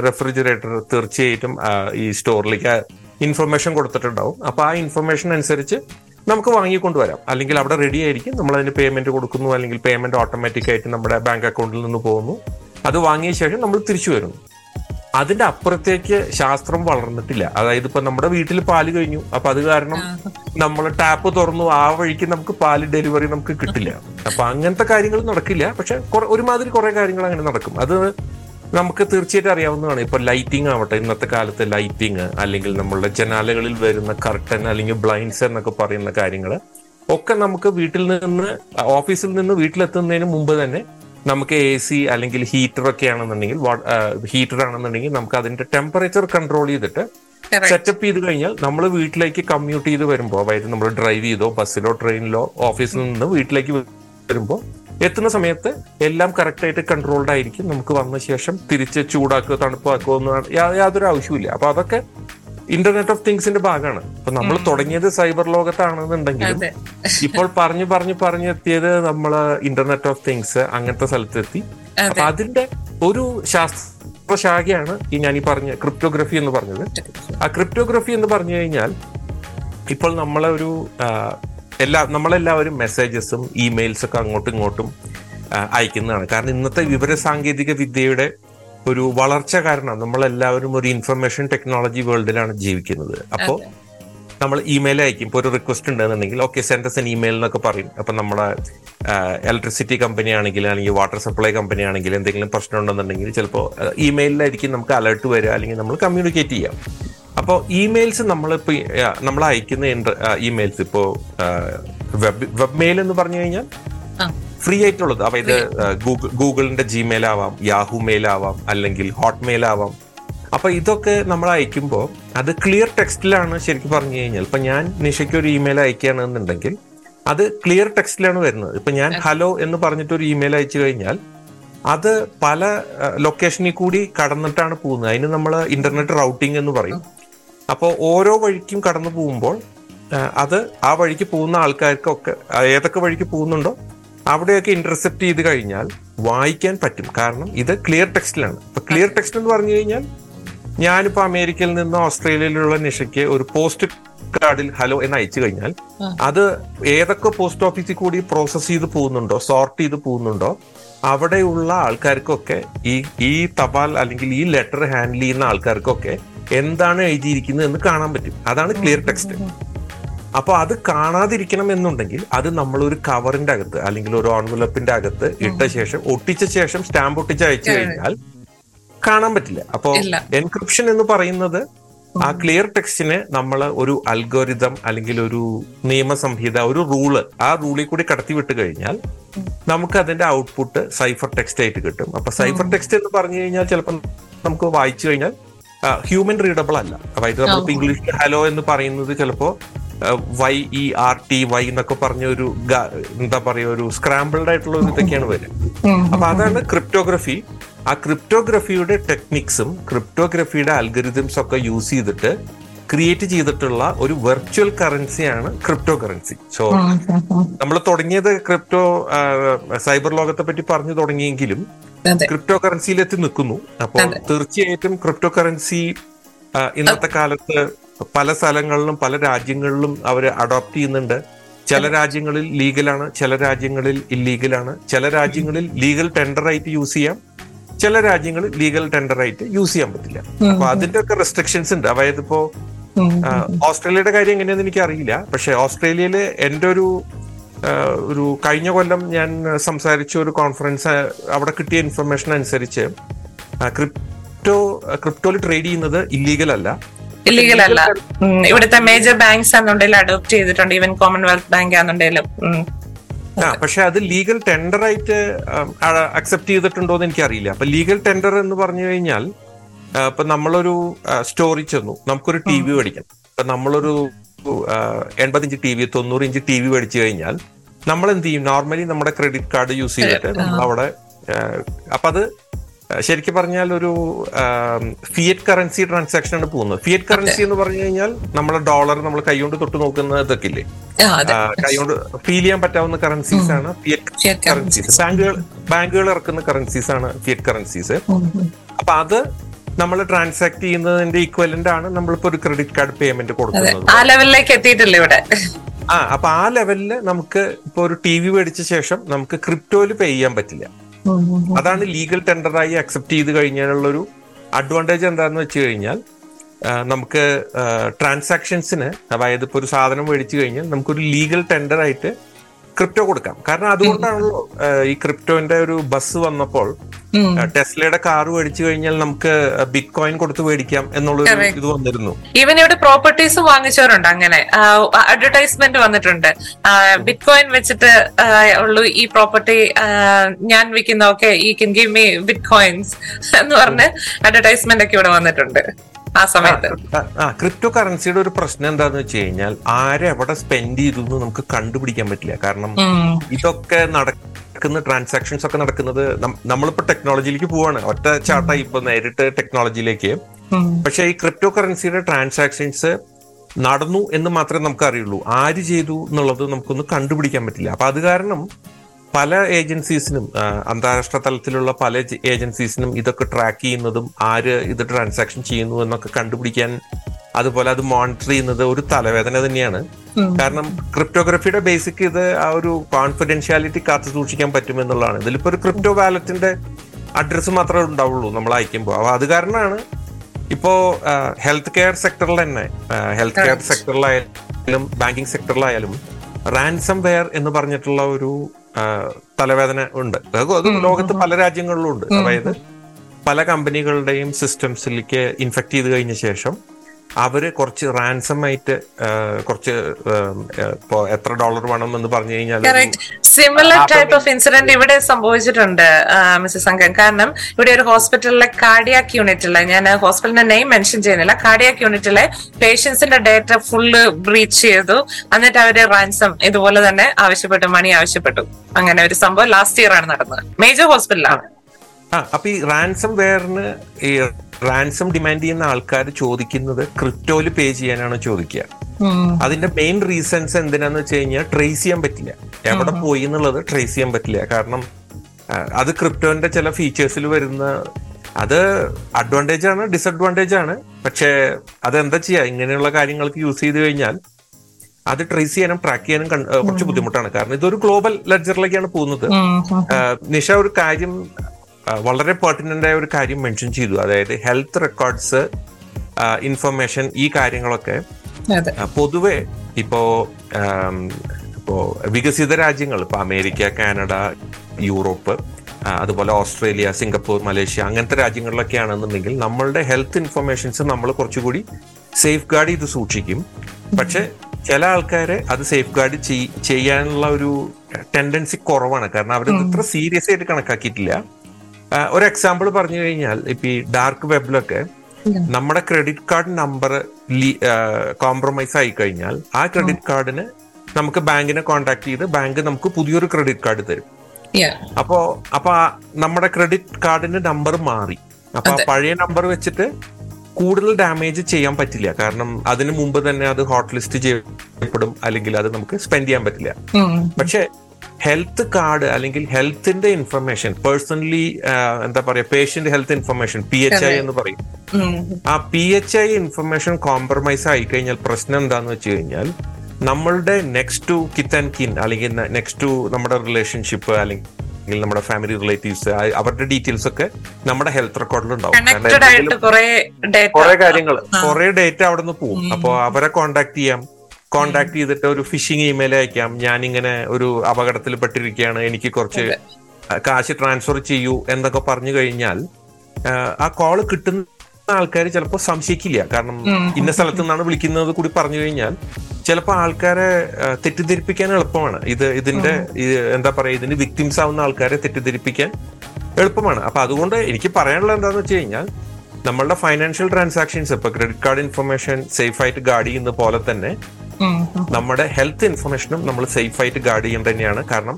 Speaker 3: റെഫ്രിജറേറ്റർ തീർച്ചയായിട്ടും ഈ സ്റ്റോറിലേക്ക് ഇൻഫർമേഷൻ കൊടുത്തിട്ടുണ്ടാവും. അപ്പൊ ആ ഇൻഫർമേഷൻ അനുസരിച്ച് നമുക്ക് വാങ്ങിക്കൊണ്ടുവരാം. അല്ലെങ്കിൽ അവിടെ റെഡി ആയിരിക്കും. നമ്മൾ അതിന് പേയ്മെന്റ് കൊടുക്കുന്നു. അല്ലെങ്കിൽ പേയ്മെന്റ് ഓട്ടോമാറ്റിക് ആയിട്ട് നമ്മുടെ ബാങ്ക് അക്കൗണ്ടിൽ നിന്ന് പോകുന്നു. അത് വാങ്ങിയ ശേഷം നമ്മൾ തിരിച്ചു വരുന്നു. അതിന്റെ അപ്പുറത്തേക്ക് ശാസ്ത്രം വളർന്നിട്ടില്ല. അതായത് ഇപ്പൊ നമ്മുടെ വീട്ടിൽ പാൽ കഴിഞ്ഞു. അപ്പൊ അത് കാരണം നമ്മൾ ടാപ്പ് തുറന്നു. ആ വഴിക്ക് നമുക്ക് പാൽ ഡെലിവറി നമുക്ക് കിട്ടില്ല. അപ്പൊ അങ്ങനത്തെ കാര്യങ്ങൾ നടക്കില്ല. പക്ഷെ ഒരുമാതിരി കുറെ കാര്യങ്ങൾ അങ്ങനെ നടക്കും. അത് നമുക്ക് തീർച്ചയായിട്ടും അറിയാവുന്നതാണ്. ഇപ്പൊ ലൈറ്റിംഗ് ആവട്ടെ ഇന്നത്തെ കാലത്തെ ലൈറ്റിംഗ് അല്ലെങ്കിൽ നമ്മളുടെ ജനാലകളിൽ വരുന്ന കർട്ടൻ അല്ലെങ്കിൽ ബ്ലൈൻഡ്സ് എന്നൊക്കെ പറയുന്ന കാര്യങ്ങൾ ഒക്കെ നമുക്ക് വീട്ടിൽ നിന്ന് ഓഫീസിൽ നിന്ന് വീട്ടിലെത്തുന്നതിന് മുമ്പ് തന്നെ നമുക്ക് എ സി അല്ലെങ്കിൽ ഹീറ്റർ ഒക്കെ ആണെന്നുണ്ടെങ്കിൽ ഹീറ്റർ ആണെന്നുണ്ടെങ്കിൽ നമുക്ക് അതിന്റെ ടെമ്പറേച്ചർ കൺട്രോൾ ചെയ്തിട്ട്. സെറ്റപ്പ് ചെയ്ത് കഴിഞ്ഞാൽ നമ്മൾ വീട്ടിലേക്ക് കമ്മ്യൂട്ട് ചെയ്ത് വരുമ്പോൾ അതായത് നമ്മൾ ഡ്രൈവ് ചെയ്തോ ബസ്സിലോ ട്രെയിനിലോ ഓഫീസിൽ നിന്ന് വീട്ടിലേക്ക് വരുമ്പോൾ എത്തുന്ന സമയത്ത് എല്ലാം കറക്റ്റ് ആയിട്ട് കൺട്രോൾഡ് ആയിരിക്കും നമുക്ക് വന്ന ശേഷം തിരിച്ച് ചൂടാക്കുക തണുപ്പാക്കുക ഒന്നും യാതൊരു ആവശ്യമില്ല അപ്പൊ അതൊക്കെ ഇന്റർനെറ്റ് ഓഫ് തിങ്സിന്റെ ഭാഗമാണ് ഇപ്പൊ നമ്മൾ തുടങ്ങിയത് സൈബർ ലോകത്താണെന്നുണ്ടെങ്കിലും <laughs> ഇപ്പോൾ പറഞ്ഞു പറഞ്ഞു പറഞ്ഞു പറഞ്ഞെത്തിയത് നമ്മൾ ഇന്റർനെറ്റ് ഓഫ് തിങ്സ് അങ്ങനത്തെ സ്ഥലത്തെത്തി. അപ്പൊ അതിന്റെ ഒരു ശാസ്ത്ര ശാഖയാണ് ഈ ഞാൻ ഈ പറഞ്ഞ ക്രിപ്റ്റോഗ്രഫി എന്ന് പറഞ്ഞത്. ആ ക്രിപ്റ്റോഗ്രഫി എന്ന് പറഞ്ഞു കഴിഞ്ഞാൽ ഇപ്പോൾ നമ്മളെ ഒരു എല്ലാ നമ്മളെല്ലാവരും മെസ്സേജസും ഇമെയിൽസ് ഒക്കെ അങ്ങോട്ടും ഇങ്ങോട്ടും അയക്കുന്നതാണ്. കാരണം ഇന്നത്തെ വിവര സാങ്കേതിക വിദ്യയുടെ ഒരു വളർച്ച കാരണം നമ്മളെല്ലാവരും ഒരു ഇൻഫർമേഷൻ ടെക്നോളജി വേൾഡിലാണ് ജീവിക്കുന്നത്. അപ്പോൾ നമ്മൾ ഇമെയിൽ അയക്കും. ഇപ്പോൾ ഒരു റിക്വസ്റ്റ് ഉണ്ടെന്നുണ്ടെങ്കിൽ ഓക്കെ സെൻഡസ് എൻ ഇമെയിൽ എന്നൊക്കെ പറയും. അപ്പം നമ്മുടെ ഇലക്ട്രിസിറ്റി കമ്പനി ആണെങ്കിൽ അല്ലെങ്കിൽ വാട്ടർ സപ്ലൈ കമ്പനി ആണെങ്കിൽ എന്തെങ്കിലും പ്രശ്നം ഉണ്ടെന്നുണ്ടെങ്കിൽ ചിലപ്പോൾ ഇമെയിലായിരിക്കും നമുക്ക് അലേർട്ട് വരിക അല്ലെങ്കിൽ നമ്മൾ കമ്മ്യൂണിക്കേറ്റ് ചെയ്യാം. അപ്പോൾ ഇമെയിൽസ് നമ്മളിപ്പോൾ നമ്മൾ അയക്കുന്ന ഇമെയിൽസ് ഇപ്പോൾ വെബ് വെബ് മെയിൽ എന്ന് പറഞ്ഞു കഴിഞ്ഞാൽ. ഫ്രീ ആയിട്ടുള്ളത്. അപ്പൊ ഇത് ഗൂഗിൾ ഗൂഗിളിന്റെ ജിമെയിൽ ആവാം യാഹു മെയിൽ ആവാം അല്ലെങ്കിൽ ഹോട്ട് മെയിൽ ആവാം. അപ്പൊ ഇതൊക്കെ നമ്മൾ അയക്കുമ്പോൾ അത് ക്ലിയർ ടെക്സ്റ്റിലാണ് ശരിക്കും പറഞ്ഞു കഴിഞ്ഞാൽ. ഇപ്പൊ ഞാൻ നിഷയ്ക്ക് ഒരു ഇമെയിൽ അയക്കുകയാണെന്നുണ്ടെങ്കിൽ അത് ക്ലിയർ ടെക്സ്റ്റിലാണ് വരുന്നത്. ഇപ്പൊ ഞാൻ ഹലോ എന്ന് പറഞ്ഞിട്ട് ഒരു ഇമെയിൽ അയച്ചു കഴിഞ്ഞാൽ അത് പല ലൊക്കേഷനിൽ കൂടി കടന്നിട്ടാണ് പോകുന്നത്. അതിന് നമ്മൾ ഇന്റർനെറ്റ് റൗട്ടിംഗ് എന്ന് പറയും. അപ്പോൾ ഓരോ വഴിക്കും കടന്നു പോകുമ്പോൾ അത് ആ വഴിക്ക് പോകുന്ന ആൾക്കാർക്കൊക്കെ ഏതൊക്കെ വഴിക്ക് പോകുന്നുണ്ടോ അവിടെയൊക്കെ ഇന്റർസെപ്റ്റ് ചെയ്ത് കഴിഞ്ഞാൽ വായിക്കാൻ പറ്റും. കാരണം ഇത് ക്ലിയർ ടെക്സ്റ്റിലാണ് ഇപ്പൊ ക്ലിയർ ടെക്സ്റ്റ് എന്ന് പറഞ്ഞു കഴിഞ്ഞാൽ ഞാനിപ്പോ അമേരിക്കയിൽ നിന്ന് ഓസ്ട്രേലിയയിലുള്ള നിഷയ്ക്ക് ഒരു പോസ്റ്റ് കാർഡിൽ ഹലോ എന്ന് അയച്ചു കഴിഞ്ഞാൽ അത് ഏതൊക്കെ പോസ്റ്റ് ഓഫീസിൽ കൂടി പ്രോസസ് ചെയ്ത് പോകുന്നുണ്ടോ സോർട്ട് ചെയ്ത് പോകുന്നുണ്ടോ അവിടെയുള്ള ആൾക്കാർക്കൊക്കെ ഈ ഈ തപാൽ അല്ലെങ്കിൽ ഈ ലെറ്റർ ഹാൻഡിൽ ചെയ്യുന്ന ആൾക്കാർക്കൊക്കെ എന്താണ് എഴുതിയിരിക്കുന്നത് എന്ന് കാണാൻ പറ്റും. അതാണ് ക്ലിയർ ടെക്സ്റ്റ് അപ്പൊ അത് കാണാതിരിക്കണം എന്നുണ്ടെങ്കിൽ അത് നമ്മൾ ഒരു കവറിന്റെ അകത്ത് അല്ലെങ്കിൽ ഒരു ഓൺവലപ്പിന്റെ അകത്ത് ഇട്ട ശേഷം ഒട്ടിച്ച ശേഷം സ്റ്റാമ്പ് ഒട്ടിച്ച് അയച്ചു കഴിഞ്ഞാൽ കാണാൻ പറ്റില്ല. അപ്പോ എൻക്രിപ്ഷൻ എന്ന് പറയുന്നത് ആ ക്ലിയർ ടെക്സ്റ്റിന് നമ്മൾ ഒരു അൽഗോരിതം അല്ലെങ്കിൽ ഒരു നിയമസംഹിത ഒരു റൂൾ ആ റൂളിൽ കൂടി കടത്തി വിട്ട് കഴിഞ്ഞാൽ നമുക്ക് അതിന്റെ ഔട്ട്പുട്ട് സൈഫർ ടെക്സ്റ്റ് ആയിട്ട് കിട്ടും. അപ്പൊ സൈഫർ ടെക്സ്റ്റ് എന്ന് പറഞ്ഞു കഴിഞ്ഞാൽ ചിലപ്പോൾ നമുക്ക് വായിച്ചു കഴിഞ്ഞാൽ ഹ്യൂമൻ റീഡബിൾ അല്ല. അതായത് നമ്മളിപ്പോ ഇംഗ്ലീഷിൽ ഹലോ എന്ന് പറയുന്നത് ചിലപ്പോ Y E R T Y എന്നൊക്കെ പറഞ്ഞ ഒരു എന്താ പറയുക ഒരു സ്ക്രാമ്പിൾഡ് ആയിട്ടുള്ള ഒരു ഇതൊക്കെയാണ് വരിക അപ്പൊ അതാണ് ക്രിപ്റ്റോഗ്രഫി ആ ക്രിപ്റ്റോഗ്രഫിയുടെ ടെക്നിക്സും ക്രിപ്റ്റോഗ്രഫിയുടെ അൽഗരിതംസ് ഒക്കെ യൂസ് ചെയ്തിട്ട് ക്രിയേറ്റ് ചെയ്തിട്ടുള്ള ഒരു വെർച്വൽ കറൻസിയാണ് ക്രിപ്റ്റോ കറൻസി സോ നമ്മൾ തുടങ്ങിയത് ക്രിപ്റ്റോ സൈബർ ലോകത്തെ പറ്റി പറഞ്ഞു തുടങ്ങിയെങ്കിലും ക്രിപ്റ്റോ കറൻസിയിലെത്തി നിൽക്കുന്നു. അപ്പോൾ. തീർച്ചയായിട്ടും ക്രിപ്റ്റോ കറൻസി ഇന്നത്തെ കാലത്ത് പല സ്ഥലങ്ങളിലും പല രാജ്യങ്ങളിലും അവർ അഡോപ്റ്റ് ചെയ്യുന്നുണ്ട്. ചില രാജ്യങ്ങളിൽ ലീഗലാണ് ചില രാജ്യങ്ങളിൽ ഇല്ലീഗലാണ് ചില രാജ്യങ്ങളിൽ ലീഗൽ ടെൻഡർ ആയിട്ട് യൂസ് ചെയ്യാം. ചില രാജ്യങ്ങളിൽ ലീഗൽ ടെൻഡർ ആയിട്ട് യൂസ് ചെയ്യാൻ പറ്റില്ല. അപ്പൊ അതിന്റെ ഒക്കെ റെസ്ട്രിക്ഷൻസ് ഉണ്ട്. അതായത് ഇപ്പോ ഓസ്ട്രേലിയയുടെ കാര്യം എങ്ങനെയാന്ന് എനിക്ക് അറിയില്ല പക്ഷെ ഓസ്ട്രേലിയയിൽ എന്റെ ഒരു ഒരു കഴിഞ്ഞ കൊല്ലം ഞാൻ സംസാരിച്ച ഒരു കോൺഫറൻസ് അവിടെ കിട്ടിയ ഇൻഫർമേഷൻ അനുസരിച്ച് ക്രിപ്റ്റോ ക്രിപ്റ്റോയിൽ ട്രേഡ് ചെയ്യുന്നത് ഇല്ലീഗൽ അല്ല.
Speaker 1: ഇല്ലീഗൽ അല്ല. ഇവിടുത്തെ മേജർ ബാങ്ക്സ് ആണെന്നുണ്ടെങ്കിൽ അഡോപ്റ്റ് ചെയ്തിട്ടുണ്ട്. ഈവൻ കോമൺവെൽത്ത് ബാങ്ക് ആണെന്നുണ്ടെങ്കിലും.
Speaker 3: പക്ഷെ അത് ലീഗൽ ടെൻഡർ ആയിട്ട് അക്സെപ്റ്റ് ചെയ്തിട്ടുണ്ടോ എന്ന് എനിക്കറിയില്ല. അപ്പൊ ലീഗൽ ടെൻഡർ എന്ന് പറഞ്ഞു കഴിഞ്ഞാൽ ഇപ്പൊ നമ്മളൊരു സ്റ്റോറി ചെന്നു. നമുക്കൊരു ടി വി മേടിക്കണം ഇപ്പൊ നമ്മളൊരു എൺപതിഞ്ച് ടി വി തൊണ്ണൂറ് ഇഞ്ച് ടി വി മേടിച്ചു കഴിഞ്ഞാൽ നമ്മൾ എന്ത് ചെയ്യും? നോർമലി നമ്മുടെ ക്രെഡിറ്റ് കാർഡ് യൂസ് ചെയ്തിട്ട് നമ്മൾ അവിടെ അപ്പൊ അത് ശരിക്കും പറഞ്ഞാൽ ഒരു ഫിയറ്റ് കറൻസി ട്രാൻസാക്ഷൻ ആണ് പോകുന്നത്. ഫിയറ്റ് കറൻസി എന്ന് പറഞ്ഞു കഴിഞ്ഞാൽ നമ്മളെ ഡോളർ നമ്മൾ കൈകൊണ്ട് തൊട്ട് നോക്കുന്ന ഇതൊക്കെ ഇല്ലേ കൈകൊണ്ട് ഫീൽ ചെയ്യാൻ പറ്റാവുന്ന കറൻസീസ് ആണ് ഫിയറ്റ് കറൻസീസ് ബാങ്കുകൾ ബാങ്കുകൾ ഇറക്കുന്ന കറൻസീസ് ആണ് ഫിയറ്റ് കറൻസീസ്. അപ്പൊ അത് നമ്മൾ ട്രാൻസാക്ട് ചെയ്യുന്നതിന്റെ ഈക്വലന്റ് ആണ് നമ്മളിപ്പോ ഒരു ക്രെഡിറ്റ് കാർഡ് പേയ്മെന്റ് കൊടുക്കുന്നത്.
Speaker 1: ആ ലെവലിലേക്ക് എത്തിയിട്ടില്ല ഇവിടെ.
Speaker 3: ആ അപ്പൊ ആ ലെവലിൽ നമുക്ക് ഇപ്പൊ ഒരു ടി വി മേടിച്ച ശേഷം നമുക്ക് ക്രിപ്റ്റോയിൽ പേ ചെയ്യാൻ പറ്റില്ല. അതാണ് ലീഗൽ ടെൻഡറായി അക്സെപ്റ്റ് ചെയ്ത് കഴിഞ്ഞാലുള്ള ഒരു അഡ്വാന്റേജ് എന്താണെന്ന് വെച്ച് കഴിഞ്ഞാൽ നമുക്ക് ട്രാൻസാക്ഷൻസിന് അതായത് ഇപ്പോൾ ഒരു സാധനം മേടിച്ചു കഴിഞ്ഞാൽ നമുക്കൊരു ലീഗൽ ടെൻഡർ ആയിട്ട് ക്രിപ്റ്റോ കൊടുക്കാം. കാരണം അതുകൊണ്ടാണല്ലോ ഈ ക്രിപ്റ്റോന്റെ ഒരു ബസ് വന്നപ്പോൾ ടെസ്ലയുടെ കാർ മേടിച്ചു കഴിഞ്ഞാൽ നമുക്ക് ബിറ്റ് കോയിൻ കൊടുത്ത് മേടിക്കാം
Speaker 1: എന്നുള്ള
Speaker 3: ഇത് വന്നിരുന്നു.
Speaker 1: ഈവൻ ഇവിടെ പ്രോപ്പർട്ടീസ് വാങ്ങിച്ചവരുണ്ട് അങ്ങനെ. അഡ്വർടൈസ്മെന്റ് വന്നിട്ടുണ്ട്. ബിറ്റ് കോയിൻ വെച്ചിട്ട് ഉള്ളു ഉള്ളൂ ഈ പ്രോപ്പർട്ടി ഞാൻ വിൽക്കുന്ന ഓക്കെ ഈ കിൻ ഗിവ് മീ ബിറ്റ് കോയിൻസ് എന്ന് പറഞ്ഞ് അഡ്വർടൈസ്മെന്റ് ഒക്കെ ഇവിടെ വന്നിട്ടുണ്ട്. ആ സമയത്ത്.
Speaker 3: ആ ക്രിപ്റ്റോ കറൻസിയുടെ ഒരു പ്രശ്നം എന്താന്ന് വെച്ച് കഴിഞ്ഞാൽ ആരെവിടെ സ്പെൻഡ് ചെയ്തു എന്ന് നമുക്ക് കണ്ടുപിടിക്കാൻ പറ്റില്ല. കാരണം ഇതൊക്കെ നടക്കുന്ന ട്രാൻസാക്ഷൻസ് ഒക്കെ നടക്കുന്നത് നമ്മളിപ്പോ ടെക്നോളജിയിലേക്ക് പോവാണ്. ഒറ്റ ചാട്ടായി ഇപ്പൊ നേരിട്ട് ടെക്നോളജിയിലേക്ക്
Speaker 1: പക്ഷേ
Speaker 3: പക്ഷെ ഈ ക്രിപ്റ്റോ കറൻസിയുടെ ട്രാൻസാക്ഷൻസ് നടന്നു എന്ന് മാത്രമേ നമുക്ക് അറിയുള്ളൂ ആര് ചെയ്തു എന്നുള്ളത് നമുക്കൊന്ന് കണ്ടുപിടിക്കാൻ പറ്റില്ല. അപ്പൊ അത് കാരണം പല ഏജൻസീസിനും അന്താരാഷ്ട്ര തലത്തിലുള്ള പല ഏജ- ഏജൻസീസിനും ഇതൊക്കെ ട്രാക്ക് ചെയ്യുന്നതും ആര് ഇത് ട്രാൻസാക്ഷൻ ചെയ്യുന്നു എന്നൊക്കെ കണ്ടുപിടിക്കാൻ അതുപോലെ അത് മോണിറ്റർ ചെയ്യുന്നത് ഒരു തലവേദന തന്നെയാണ്. കാരണം ക്രിപ്റ്റോഗ്രഫിയുടെ ബേസിക് ഇത് ആ ഒരു കോൺഫിഡൻഷ്യാലിറ്റി കാത്തു സൂക്ഷിക്കാൻ പറ്റും എന്നുള്ളതാണ് ഇതിലിപ്പോ ഒരു ക്രിപ്റ്റോ വാലറ്റിന്റെ അഡ്രസ്സ് മാത്രമേ ഉണ്ടാവുള്ളൂ നമ്മൾ അയക്കുമ്പോൾ അപ്പൊ അത് കാരണമാണ് ഇപ്പോ ഹെൽത്ത് കെയർ സെക്ടറിൽ തന്നെ ഹെൽത്ത് കെയർ. സെക്ടറിലായാലും ബാങ്കിങ് സെക്ടറിലായാലും റാൻസം വെയർ എന്ന് പറഞ്ഞിട്ടുള്ള ഒരു തലവേദന ഉണ്ട്. അത് ലോകത്ത് പല രാജ്യങ്ങളിലും ഉണ്ട് അതായത് പല കമ്പനികളുടെയും സിസ്റ്റംസിലേക്ക് ഇൻഫെക്ട് ചെയ്ത് കഴിഞ്ഞ ശേഷം അവർ കുറച്ച് റാൻസം ആയിട്ട് കുറച്ച് ഇപ്പോ എത്ര ഡോളർ വേണം എന്ന് പറഞ്ഞു കഴിഞ്ഞാൽ
Speaker 1: സിമിലർ ടൈപ്പ് ഓഫ് ഇൻസിഡന്റ് ഇവിടെ സംഭവിച്ചിട്ടുണ്ട് മിസ്സസ് സംഘം കാരണം ഇവിടെ ഒരു ഹോസ്പിറ്റലിലെ കാർഡിയാക് യൂണിറ്റിലെ ഞാൻ ഹോസ്പിറ്റലിന്റെ നെയിം മെൻഷൻ ചെയ്യുന്നില്ല കാർഡിയാക് യൂണിറ്റിലെ പേഷ്യൻസിന്റെ ഡേറ്റ ഫുള്ള് ബ്രീച്ച് ചെയ്തു. എന്നിട്ട് അവർ റാൻസം ഇതുപോലെ തന്നെ ആവശ്യപ്പെട്ടു മണി ആവശ്യപ്പെട്ടു. അങ്ങനെ ഒരു സംഭവം ലാസ്റ്റ് ഇയർ ആണ് നടന്നത്. മേജർ ഹോസ്പിറ്റലാണ്
Speaker 3: ആ അപ്പൊ ഈ റാൻസം വെയറിന് ഈ റാൻസം ഡിമാൻഡ് ചെയ്യുന്ന ആൾക്കാർ ചോദിക്കുന്നത് ക്രിപ്റ്റോയിൽ പേ ചെയ്യാനാണ് ചോദിക്കുക. അതിന്റെ മെയിൻ റീസൺസ് എന്തിനാന്ന് വെച്ച് കഴിഞ്ഞാൽ ട്രേസ് ചെയ്യാൻ പറ്റില്ല. എവിടെ പോയി എന്നുള്ളത് ട്രേസ് ചെയ്യാൻ പറ്റില്ല. കാരണം അത് ക്രിപ്റ്റോന്റെ ചില ഫീച്ചേഴ്സിൽ വരുന്ന അത് അഡ്വാന്റേജ് ആണ് ഡിസഡ്വാന്റേജ് ആണ്. പക്ഷേ അതെന്താ ചെയ്യാ? ഇങ്ങനെയുള്ള കാര്യങ്ങൾക്ക് യൂസ് ചെയ്ത് കഴിഞ്ഞാൽ അത് ട്രേസ് ചെയ്യാനും ട്രാക്ക് ചെയ്യാനും കുറച്ച് ബുദ്ധിമുട്ടാണ്. കാരണം ഇതൊരു ഗ്ലോബൽ ലെഡ്ജറിലേക്കാണ് പോകുന്നത്. നിഷ ഒരു കാര്യം വളരെ പെർട്ടിനന്റായ ഒരു കാര്യം മെൻഷൻ ചെയ്തു. അതായത് ഹെൽത്ത് റെക്കോർഡ്സ് ഇൻഫർമേഷൻ ഈ കാര്യങ്ങളൊക്കെ പൊതുവെ ഇപ്പോ ഇപ്പോ വികസിത രാജ്യങ്ങൾ ഇപ്പൊ അമേരിക്ക കാനഡ യൂറോപ്പ് അതുപോലെ ഓസ്ട്രേലിയ സിംഗപ്പൂർ മലേഷ്യ അങ്ങനത്തെ രാജ്യങ്ങളിലൊക്കെ ആണെന്നുണ്ടെങ്കിൽ നമ്മളുടെ ഹെൽത്ത് ഇൻഫർമേഷൻസ് നമ്മൾ കുറച്ചുകൂടി സേഫ് ഗാർഡ് ചെയ്ത് സൂക്ഷിക്കും. പക്ഷെ ചില ആൾക്കാരെ അത് സേഫ് ഗാർഡ് ചെയ്യാനുള്ള ഒരു ടെൻഡൻസി കുറവാണ്. കാരണം അവർ ഇത്ര സീരിയസ് ആയിട്ട് കണക്കാക്കിയിട്ടില്ല. ഒരു എക്സാമ്പിൾ പറഞ്ഞു കഴിഞ്ഞാൽ ഇപ്പൊ ഈ ഡാർക്ക് വെബിലൊക്കെ നമ്മുടെ ക്രെഡിറ്റ് കാർഡ് നമ്പർ കോംപ്രമൈസ് ആയി കഴിഞ്ഞാൽ ആ ക്രെഡിറ്റ് കാർഡിന് നമുക്ക് ബാങ്കിനെ കോൺടാക്ട് ചെയ്ത് ബാങ്ക് നമുക്ക് പുതിയൊരു ക്രെഡിറ്റ് കാർഡ് തരും. അപ്പോ അപ്പൊ നമ്മുടെ ക്രെഡിറ്റ് കാർഡിന്റെ നമ്പർ മാറി. അപ്പൊ ആ പഴയ നമ്പർ വെച്ചിട്ട് കൂടുതൽ ഡാമേജ് ചെയ്യാൻ പറ്റില്ല. കാരണം അതിനു മുമ്പ് തന്നെ അത് ഹോട്ട് ലിസ്റ്റ് ചെയ്യപ്പെടും. അല്ലെങ്കിൽ അത് നമുക്ക് സ്പെൻഡ് ചെയ്യാൻ പറ്റില്ല. പക്ഷെ ഹെൽത്ത് കാർഡ് അല്ലെങ്കിൽ ഹെൽത്തിന്റെ ഇൻഫർമേഷൻ പേഴ്സണലി എന്താ പറയാ patient health information P H I എന്ന് പറയും. ആ P H I information compromise ആയി കഴിഞ്ഞാൽ പ്രശ്നം എന്താന്ന് വെച്ച് കഴിഞ്ഞാൽ നമ്മളുടെ next to kith and kin അല്ലെങ്കിൽ നെക്സ്റ്റ് ടു നമ്മുടെ റിലേഷൻഷിപ്പ് അല്ലെങ്കിൽ നമ്മുടെ ഫാമിലി റിലേറ്റീവ്സ് അവരുടെ ഡീറ്റെയിൽസ് ഒക്കെ നമ്മുടെ ഹെൽത്ത് റെക്കോർഡിൽ ഉണ്ടാവും.
Speaker 1: കുറെ
Speaker 3: കാര്യങ്ങൾ കുറെ ഡേറ്റ അവിടെ നിന്ന് പോകും അപ്പൊ അവരെ കോണ്ടാക്ട് ചെയ്യാം. കോണ്ടാക്ട് ചെയ്തിട്ട് ഒരു ഫിഷിംഗ് ഇമെയിൽ അയക്കാം. ഞാൻ ഇങ്ങനെ ഒരു അപകടത്തിൽ പെട്ടിരിക്കുകയാണ് എനിക്ക് കുറച്ച് കാശ് ട്രാൻസ്ഫർ ചെയ്യൂ എന്നൊക്കെ പറഞ്ഞു കഴിഞ്ഞാൽ ആ, കോൾ കിട്ടുന്ന ആൾക്കാര് ചിലപ്പോൾ സംശയിക്കില്ല. കാരണം ഇന്ന സ്ഥലത്തു നിന്നാണ് വിളിക്കുന്നത് കൂടി പറഞ്ഞു കഴിഞ്ഞാൽ ചിലപ്പോൾ ആൾക്കാരെ തെറ്റിദ്ധരിപ്പിക്കാൻ എളുപ്പമാണ്. ഇത് ഇതിന്റെ എന്താ പറയാ ഇതിന് വിക്ടിംസ് ആവുന്ന ആൾക്കാരെ തെറ്റിദ്ധരിപ്പിക്കാൻ എളുപ്പമാണ്. അപ്പൊ അതുകൊണ്ട് എനിക്ക് പറയാനുള്ളത് എന്താണെന്ന് വെച്ച് കഴിഞ്ഞാൽ നമ്മളുടെ ഫൈനാൻഷ്യൽ ട്രാൻസാക്ഷൻസ് ഇപ്പൊ ക്രെഡിറ്റ് കാർഡ് ഇൻഫർമേഷൻ സേഫ് ആയിട്ട് ഗാർഡ് ചെയ്യുന്ന പോലെ തന്നെ നമ്മുടെ ഹെൽത്ത് ഇൻഫർമേഷനും നമ്മൾ സേഫ് ആയിട്ട് ഗാർഡ് ചെയ്യേണ്ടത് തന്നെയാണ്. കാരണം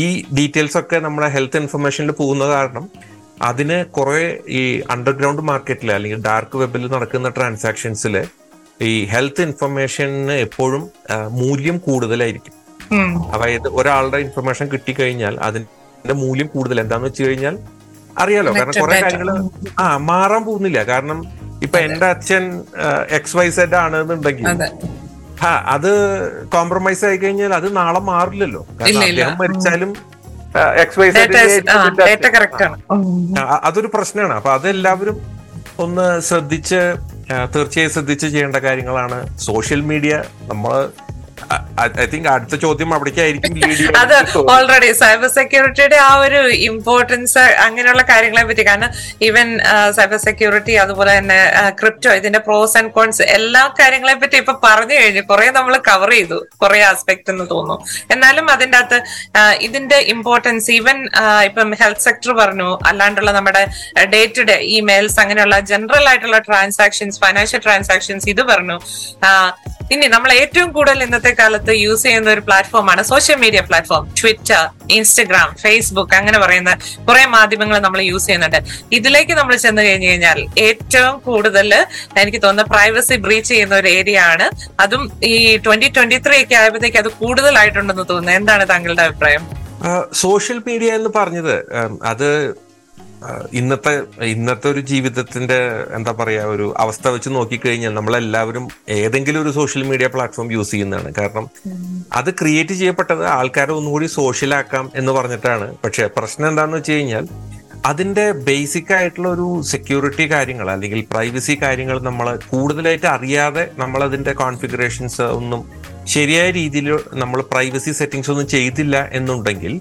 Speaker 3: ഈ ഡീറ്റെയിൽസ് ഒക്കെ നമ്മുടെ ഹെൽത്ത് ഇൻഫർമേഷനിൽ പോകുന്ന കാരണം അതിന് കുറെ ഈ അണ്ടർഗ്രൗണ്ട് മാർക്കറ്റിൽ അല്ലെങ്കിൽ ഡാർക്ക് വെബിൽ നടക്കുന്ന ട്രാൻസാക്ഷൻസിൽ ഈ ഹെൽത്ത് ഇൻഫർമേഷന് എപ്പോഴും മൂല്യം കൂടുതലായിരിക്കും. അതായത് ഒരാളുടെ ഇൻഫർമേഷൻ കിട്ടിക്കഴിഞ്ഞാൽ അതിന്റെ മൂല്യം കൂടുതൽ. എന്താന്ന് വെച്ച് കഴിഞ്ഞാൽ അറിയാലോ കാരണം കുറെ കാര്യങ്ങൾ ആ മാറാൻ പോകുന്നില്ല. കാരണം ഇപ്പൊ എന്റെ അച്ഛൻ എക്സ് വൈ സെഡ് ആണെന്നുണ്ടെങ്കിൽ
Speaker 1: അതെ
Speaker 3: ആ അത് കോംപ്രമൈസ് ആയി കഴിഞ്ഞാൽ അത് നാളെ മാറില്ലല്ലോ. കാരണം
Speaker 1: ഇല്ല, ഇല്ല.
Speaker 3: അദ്ദേഹം മരിച്ചാലും എക്സ് വൈ
Speaker 1: ഡേറ്റ കറക്റ്റ് ആണ്.
Speaker 3: അതൊരു പ്രശ്നമാണ്. അപ്പൊ അതെല്ലാവരും ഒന്ന് ശ്രദ്ധിച്ച് തീർച്ചയായും ശ്രദ്ധിച്ച് ചെയ്യേണ്ട കാര്യങ്ങളാണ്. സോഷ്യൽ മീഡിയ നമ്മൾ ഐ തിങ്ക് അടുത്ത ചോദ്യം അവിടേക്കായിരിക്കും
Speaker 1: അത് ഓൾറെഡി സൈബർ സെക്യൂരിറ്റിയുടെ ആ ഒരു ഇമ്പോർട്ടൻസ് അങ്ങനെയുള്ള കാര്യങ്ങളെ പറ്റി. കാരണം ഈവൻ സൈബർ സെക്യൂരിറ്റി അതുപോലെ തന്നെ ക്രിപ്റ്റോ ഇതിന്റെ പ്രോസ് ആൻഡ് കോൺസ് എല്ലാ കാര്യങ്ങളെ പറ്റി ഇപ്പൊ പറഞ്ഞു കഴിഞ്ഞു. കുറെ നമ്മൾ കവർ ചെയ്തു. കുറെ ആസ്പെക്ട് എന്ന് തോന്നുന്നു. എന്നാലും അതിന്റെ അകത്ത് ഇതിന്റെ ഇമ്പോർട്ടൻസ് ഈവൻ ഇപ്പം ഹെൽത്ത് സെക്ടർ പറഞ്ഞു. അല്ലാണ്ടുള്ള നമ്മുടെ ഡേ ടു ഡേ ഇമെയിൽസ് അങ്ങനെയുള്ള ജനറൽ ആയിട്ടുള്ള ട്രാൻസാക്ഷൻസ് ഫൈനാൻഷ്യൽ ട്രാൻസാക്ഷൻസ് ഇത് പറഞ്ഞു. ഇനി നമ്മൾ ഏറ്റവും കൂടുതൽ ഇന്നത്തെ കാലത്ത് യൂസ് ചെയ്യുന്ന ഒരു പ്ലാറ്റ്ഫോമാണ് social media platform Twitter Instagram Facebook അങ്ങനെ പറയുന്ന കുറെ മാധ്യമങ്ങൾ നമ്മൾ യൂസ് ചെയ്യുന്നുണ്ട്. ഇതിലേക്ക് നമ്മൾ ചെന്ന് കഴിഞ്ഞു കഴിഞ്ഞാൽ ഏറ്റവും കൂടുതൽ എനിക്ക് തോന്നുന്ന പ്രൈവസി ബ്രീച്ച് ചെയ്യുന്ന ഒരു ഏരിയ ആണ്. അതും ഈ ട്വന്റി ട്വന്റി ത്രീ ഒക്കെ ആയപ്പോഴത്തേക്ക് അത് കൂടുതലായിട്ടുണ്ടെന്ന് തോന്നുന്നു. എന്താണ് താങ്കളുടെ അഭിപ്രായം?
Speaker 3: സോഷ്യൽ മീഡിയ എന്ന് പറഞ്ഞത് അത് ഇന്നത്തെ ഇന്നത്തെ ഒരു ജീവിതത്തിന്റെ എന്താ പറയാ ഒരു അവസ്ഥ വെച്ച് നോക്കിക്കഴിഞ്ഞാൽ നമ്മളെല്ലാവരും ഏതെങ്കിലും ഒരു സോഷ്യൽ മീഡിയ പ്ലാറ്റ്ഫോം യൂസ് ചെയ്യുന്നതാണ്. കാരണം അത് ക്രിയേറ്റ് ചെയ്യപ്പെട്ടത് ആൾക്കാരെ ഒന്നുകൂടി സോഷ്യലാക്കാം എന്ന് പറഞ്ഞിട്ടാണ്. പക്ഷെ പ്രശ്നം എന്താണെന്ന് വെച്ച് കഴിഞ്ഞാൽ അതിന്റെ ബേസിക് ആയിട്ടുള്ള ഒരു സെക്യൂരിറ്റി കാര്യങ്ങൾ അല്ലെങ്കിൽ പ്രൈവസി കാര്യങ്ങൾ നമ്മൾ കൂടുതലായിട്ട് അറിയാതെ നമ്മൾ അതിന്റെ കോൺഫിഗറേഷൻസ് ഒന്നും ശരിയായ രീതിയിൽ നമ്മൾ പ്രൈവസി സെറ്റിങ്സ് ഒന്നും ചെയ്തില്ല എന്നുണ്ടെങ്കിൽ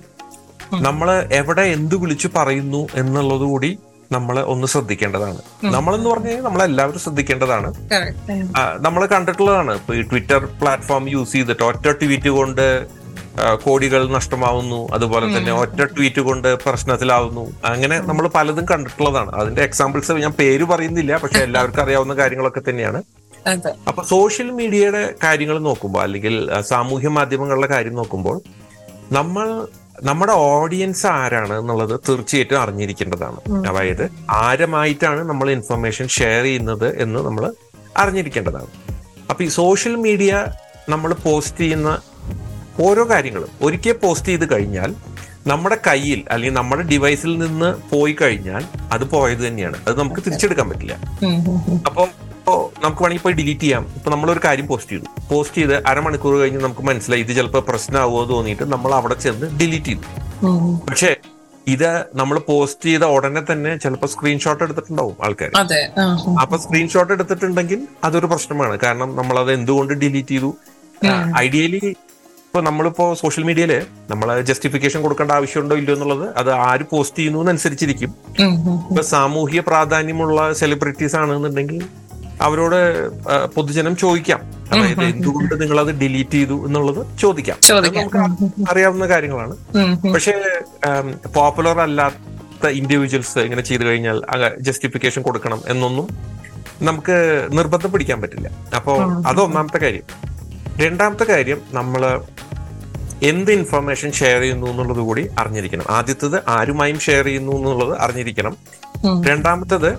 Speaker 3: നമ്മൾ എവിടെ എന്ത് വിളിച്ചു പറയുന്നു എന്നുള്ളത് കൂടി നമ്മൾ ഒന്ന് ശ്രദ്ധിക്കേണ്ടതാണ്. നമ്മളെന്ന് പറഞ്ഞു കഴിഞ്ഞാൽ നമ്മളെല്ലാവരും ശ്രദ്ധിക്കേണ്ടതാണ്.
Speaker 1: Correct.
Speaker 3: നമ്മൾ കണ്ടിട്ടുള്ളതാണ്. ഇപ്പൊ ഈ ട്വിറ്റർ പ്ലാറ്റ്ഫോം യൂസ് ചെയ്തിട്ട് ഒറ്റ ട്വീറ്റ് കൊണ്ട് കോടികൾ നഷ്ടമാവുന്നു. അതുപോലെ തന്നെ ഒറ്റ ട്വീറ്റ് കൊണ്ട് പ്രശ്നത്തിലാവുന്നു. അങ്ങനെ നമ്മൾ പലതും കണ്ടിട്ടുള്ളതാണ്. അതിന്റെ എക്സാമ്പിൾസ് ഞാൻ പേര് പറയുന്നില്ല പക്ഷെ <laughs> എല്ലാവർക്കും അറിയാവുന്ന കാര്യങ്ങളൊക്കെ തന്നെയാണ്. അപ്പൊ സോഷ്യൽ മീഡിയയുടെ കാര്യങ്ങൾ നോക്കുമ്പോൾ അല്ലെങ്കിൽ സാമൂഹ്യ മാധ്യമങ്ങളുടെ കാര്യം നോക്കുമ്പോൾ നമ്മൾ നമ്മുടെ ഓഡിയൻസ് ആരാണ് എന്നുള്ളത് തീർച്ചയായിട്ടും അറിഞ്ഞിരിക്കേണ്ടതാണ്. അതായത് ആരുമായിട്ടാണ് നമ്മൾ ഇൻഫർമേഷൻ ഷെയർ ചെയ്യുന്നത് എന്ന് നമ്മൾ അറിഞ്ഞിരിക്കേണ്ടതാണ്. അപ്പൊ ഈ സോഷ്യൽ മീഡിയ നമ്മൾ പോസ്റ്റ് ചെയ്യുന്ന ഓരോ കാര്യങ്ങളും ഒരിക്കൽ പോസ്റ്റ് ചെയ്ത് കഴിഞ്ഞാൽ നമ്മുടെ കയ്യിൽ അല്ലെങ്കിൽ നമ്മുടെ ഡിവൈസിൽ നിന്ന് പോയി കഴിഞ്ഞാൽ അത് പോയത് തന്നെയാണ്. അത് നമുക്ക് തിരിച്ചെടുക്കാൻ പറ്റില്ല.
Speaker 1: ഉം, ഉം, ഉം.
Speaker 3: അപ്പൊ ഇപ്പോ നമുക്ക് വേണമെങ്കിൽ പോയി ഡിലീറ്റ് ചെയ്യാം. ഇപ്പൊ നമ്മളൊരു കാര്യം പോസ്റ്റ് ചെയ്തു. പോസ്റ്റ് ചെയ്ത് അരമണിക്കൂർ കഴിഞ്ഞ് നമുക്ക് മനസ്സിലായി ഇത് ചിലപ്പോൾ പ്രശ്നമാവുമോ തോന്നിയിട്ട് നമ്മൾ അവിടെ ചെന്ന് ഡിലീറ്റ് ചെയ്തു. പക്ഷേ ഇത് നമ്മൾ പോസ്റ്റ് ചെയ്ത ഉടനെ തന്നെ ചിലപ്പോൾ സ്ക്രീൻഷോട്ട് എടുത്തിട്ടുണ്ടാവും ആൾക്കാർ അപ്പൊ സ്ക്രീൻഷോട്ട് എടുത്തിട്ടുണ്ടെങ്കിൽ അതൊരു പ്രശ്നമാണ്. കാരണം നമ്മൾ അത് എന്തുകൊണ്ട് ഡിലീറ്റ് ചെയ്തു? ഐഡിയലി ഇപ്പൊ നമ്മളിപ്പോ സോഷ്യൽ മീഡിയയിൽ നമ്മൾ ജസ്റ്റിഫിക്കേഷൻ കൊടുക്കേണ്ട ആവശ്യമുണ്ടോ ഇല്ലയോ എന്നുള്ളത് അത് ആര് പോസ്റ്റ് ചെയ്യുന്നു അനുസരിച്ചിരിക്കും. ഇപ്പൊ സാമൂഹ്യ പ്രാധാന്യമുള്ള സെലിബ്രിറ്റീസ് ആണെന്നുണ്ടെങ്കിൽ അവരോട് പൊതുജനം ചോദിക്കാം. അതായത് എന്തുകൊണ്ട് നിങ്ങൾ അത് ഡിലീറ്റ് ചെയ്തു എന്നുള്ളത് ചോദിക്കാം. നമുക്ക് അറിയാവുന്ന കാര്യങ്ങളാണ്. പക്ഷേ പോപ്പുലർ അല്ലാത്ത ഇൻഡിവിജ്വൽസ് ഇങ്ങനെ ചെയ്തു കഴിഞ്ഞാൽ ജസ്റ്റിഫിക്കേഷൻ കൊടുക്കണം എന്നൊന്നും നമുക്ക് നിർബന്ധം പിടിക്കാൻ പറ്റില്ല. അപ്പോ അത് ഒന്നാമത്തെ കാര്യം. രണ്ടാമത്തെ കാര്യം നമ്മൾ എന്ത് ഇൻഫർമേഷൻ ഷെയർ ചെയ്യുന്നു എന്നുള്ളത് കൂടി അറിഞ്ഞിരിക്കണം. ആദ്യത്തത് ആരുമായും ഷെയർ ചെയ്യുന്നു എന്നുള്ളത് അറിഞ്ഞിരിക്കണം. രണ്ടാമത്തത്